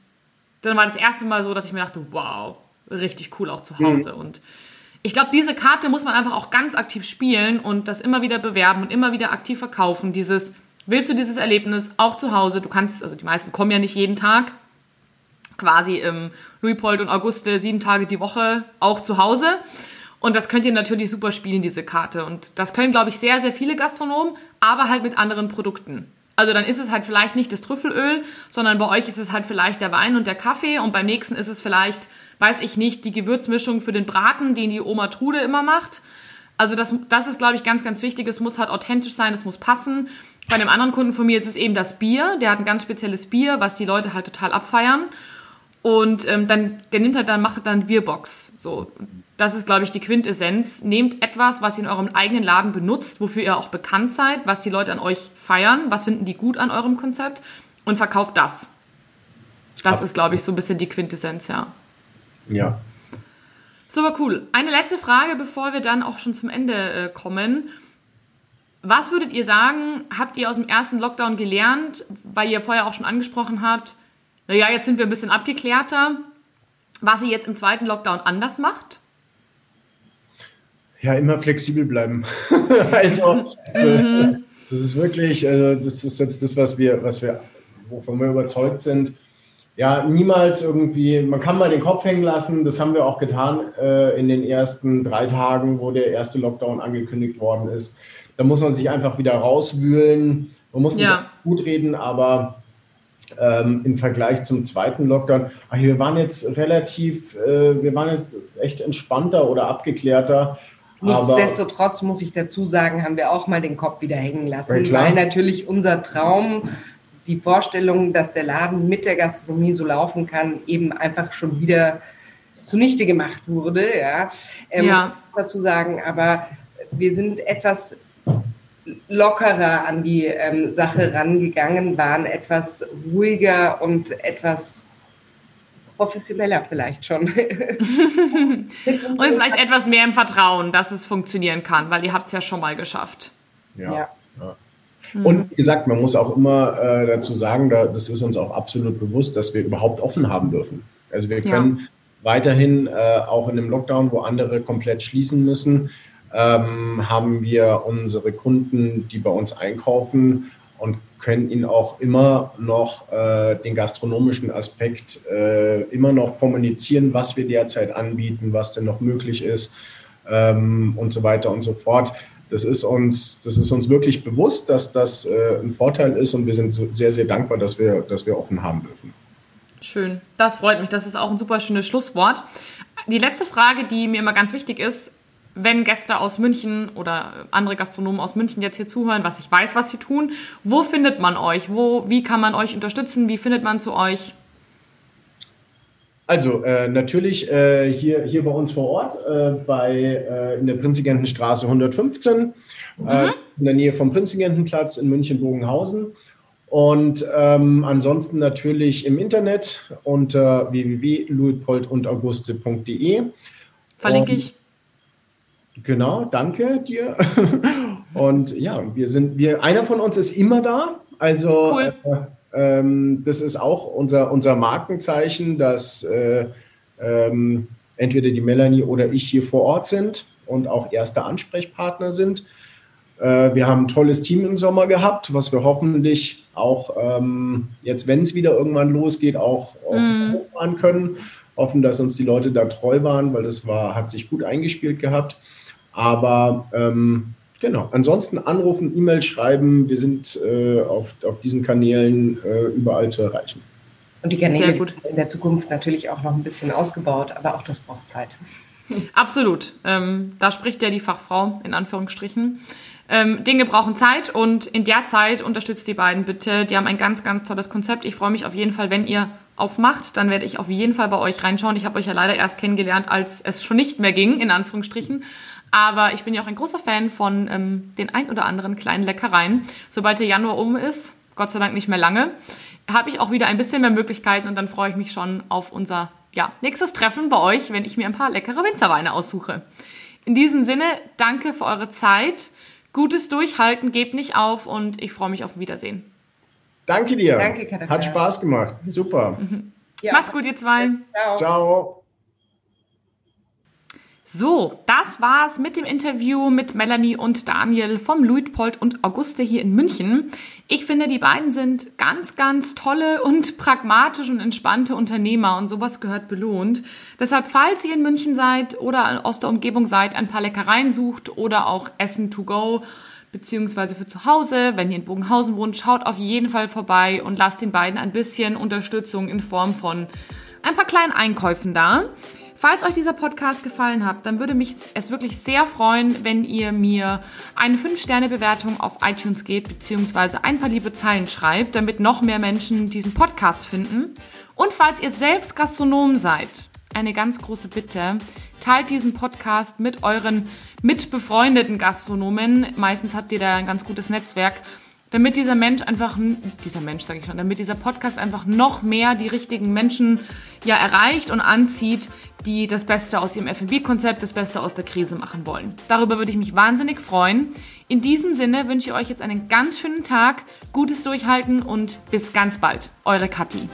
dann war das erste Mal so, dass ich mir dachte, wow, richtig cool auch zu Hause. Mhm. Und ich glaube, diese Karte muss man einfach auch ganz aktiv spielen und das immer wieder bewerben und immer wieder aktiv verkaufen. Dieses, Willst du dieses Erlebnis auch zu Hause? Du kannst, also die meisten kommen ja nicht jeden Tag, quasi im Luipold und Auguste sieben Tage die Woche auch zu Hause. Und das könnt ihr natürlich super spielen, diese Karte. Und das können, glaube ich, sehr, sehr viele Gastronomen, aber halt mit anderen Produkten. Also dann ist es halt vielleicht nicht das Trüffelöl, sondern bei euch ist es halt vielleicht der Wein und der Kaffee und beim nächsten ist es vielleicht, weiß ich nicht, die Gewürzmischung für den Braten, den die Oma Trude immer macht. Also das, das ist, glaube ich, ganz, ganz wichtig. Es muss halt authentisch sein, es muss passen. Bei einem anderen Kunden von mir ist es eben das Bier. Der hat ein ganz spezielles Bier, was die Leute halt total abfeiern. Und ähm, dann, der nimmt halt dann, macht dann Bierbox. So, das ist, glaube ich, die Quintessenz. Nehmt etwas, was ihr in eurem eigenen Laden benutzt, wofür ihr auch bekannt seid, was die Leute an euch feiern, was finden die gut an eurem Konzept und verkauft das. Das ist, glaube ich, so ein bisschen die Quintessenz, ja. Ja. Super cool. Eine letzte Frage, bevor wir dann auch schon zum Ende äh, kommen. Was würdet ihr sagen, habt ihr aus dem ersten Lockdown gelernt, weil ihr vorher auch schon angesprochen habt, naja, jetzt sind wir ein bisschen abgeklärter, was ihr jetzt im zweiten Lockdown anders macht? Ja, immer flexibel bleiben. also, mhm. das ist wirklich, also das ist jetzt das, was wir, was wir, wovon wir überzeugt sind. Ja, niemals irgendwie, man kann mal den Kopf hängen lassen, das haben wir auch getan äh, in den ersten drei Tagen, wo der erste Lockdown angekündigt worden ist. Da muss man sich einfach wieder rauswühlen. Man muss nicht ja. gut reden, aber ähm, im Vergleich zum zweiten Lockdown, ach, wir waren jetzt relativ, äh, wir waren jetzt echt entspannter oder abgeklärter. Nichtsdestotrotz muss ich dazu sagen, haben wir auch mal den Kopf wieder hängen lassen, weil natürlich unser Traum, die Vorstellung, dass der Laden mit der Gastronomie so laufen kann, eben einfach schon wieder zunichte gemacht wurde. Ja, ähm, ja. dazu sagen, aber wir sind etwas lockerer an die ähm, Sache rangegangen, waren etwas ruhiger und etwas professioneller vielleicht schon. und vielleicht etwas mehr im Vertrauen, dass es funktionieren kann, weil ihr habt es ja schon mal geschafft. Ja. ja. ja. Mhm. Und wie gesagt, man muss auch immer äh, dazu sagen, da, das ist uns auch absolut bewusst, dass wir überhaupt offen haben dürfen. Also wir können ja. weiterhin äh, auch in einem Lockdown, wo andere komplett schließen müssen, ähm, haben wir unsere Kunden, die bei uns einkaufen und können ihnen auch immer noch äh, den gastronomischen Aspekt äh, immer noch kommunizieren, was wir derzeit anbieten, was denn noch möglich ist ähm, und so weiter und so fort. das ist uns, das ist uns wirklich bewusst, dass das äh, ein Vorteil ist und wir sind so sehr, sehr dankbar, dass wir, dass wir offen haben dürfen. Schön, das freut mich. Das ist auch ein super schönes Schlusswort. Die letzte Frage, die mir immer ganz wichtig ist, wenn Gäste aus München oder andere Gastronomen aus München jetzt hier zuhören, was ich weiß, was sie tun, wo findet man euch? Wo, wie kann man euch unterstützen? Wie findet man zu euch? Also äh, natürlich äh, hier, hier bei uns vor Ort, äh, bei, äh, in der Prinzigentenstraße 115, äh, mhm. in der Nähe vom Prinzigentenplatz in München-Bogenhausen. Und ähm, ansonsten natürlich im Internet unter www.luitpoldundauguste.de. Verlinke ich. Genau, danke dir. Und ja, wir sind, wir, einer von uns ist immer da. Also cool. äh, ähm, das ist auch unser, unser Markenzeichen, dass äh, ähm, entweder die Melanie oder ich hier vor Ort sind und auch erste Ansprechpartner sind. Äh, wir haben ein tolles Team im Sommer gehabt, was wir hoffentlich auch ähm, jetzt, wenn es wieder irgendwann losgeht, auch, mm. können. Hoffen, dass uns die Leute da treu waren, weil das war, hat sich gut eingespielt gehabt. Aber ähm, genau, ansonsten anrufen, E-Mail schreiben. Wir sind äh, auf, auf diesen Kanälen äh, überall zu erreichen. Und die Kanäle in der Zukunft natürlich auch noch ein bisschen ausgebaut, aber auch das braucht Zeit. Absolut. Ähm, da spricht ja die Fachfrau in Anführungsstrichen. Ähm, Dinge brauchen Zeit und in der Zeit unterstützt die beiden bitte. Die haben ein ganz, ganz tolles Konzept. Ich freue mich auf jeden Fall, wenn ihr aufmacht, dann werde ich auf jeden Fall bei euch reinschauen. Ich habe euch ja leider erst kennengelernt, als es schon nicht mehr ging, in Anführungsstrichen. Aber ich bin ja auch ein großer Fan von ähm, den ein oder anderen kleinen Leckereien. Sobald der Januar um ist, Gott sei Dank nicht mehr lange, habe ich auch wieder ein bisschen mehr Möglichkeiten und dann freue ich mich schon auf unser ja, nächstes Treffen bei euch, wenn ich mir ein paar leckere Winzerweine aussuche. In diesem Sinne, danke für eure Zeit. Gutes Durchhalten, gebt nicht auf und ich freue mich auf Wiedersehen. Danke dir. Danke, Katharina. Hat Spaß gemacht. Super. Ja. Macht's gut, ihr zwei. Ciao. Ciao. So, das war's mit dem Interview mit Melanie und Daniel vom Luitpold und Auguste hier in München. Ich finde, die beiden sind ganz, ganz tolle und pragmatische und entspannte Unternehmer und sowas gehört belohnt. Deshalb, falls ihr in München seid oder aus der Umgebung seid, ein paar Leckereien sucht oder auch Essen to go, beziehungsweise für zu Hause, wenn ihr in Bogenhausen wohnt, schaut auf jeden Fall vorbei und lasst den beiden ein bisschen Unterstützung in Form von ein paar kleinen Einkäufen da. Falls euch dieser Podcast gefallen hat, dann würde mich es wirklich sehr freuen, wenn ihr mir eine 5-Sterne-Bewertung auf iTunes geht, beziehungsweise ein paar liebe Zeilen schreibt, damit noch mehr Menschen diesen Podcast finden. Und falls ihr selbst Gastronom seid, eine ganz große Bitte, teilt diesen Podcast mit euren mitbefreundeten Gastronomen. Meistens habt ihr da ein ganz gutes Netzwerk damit dieser Mensch einfach, dieser Mensch sage ich schon, damit dieser Podcast einfach noch mehr die richtigen Menschen ja erreicht und anzieht, die das Beste aus ihrem F&B-Konzept, das Beste aus der Krise machen wollen. Darüber würde ich mich wahnsinnig freuen. In diesem Sinne wünsche ich euch jetzt einen ganz schönen Tag, gutes Durchhalten und bis ganz bald. Eure Kathi.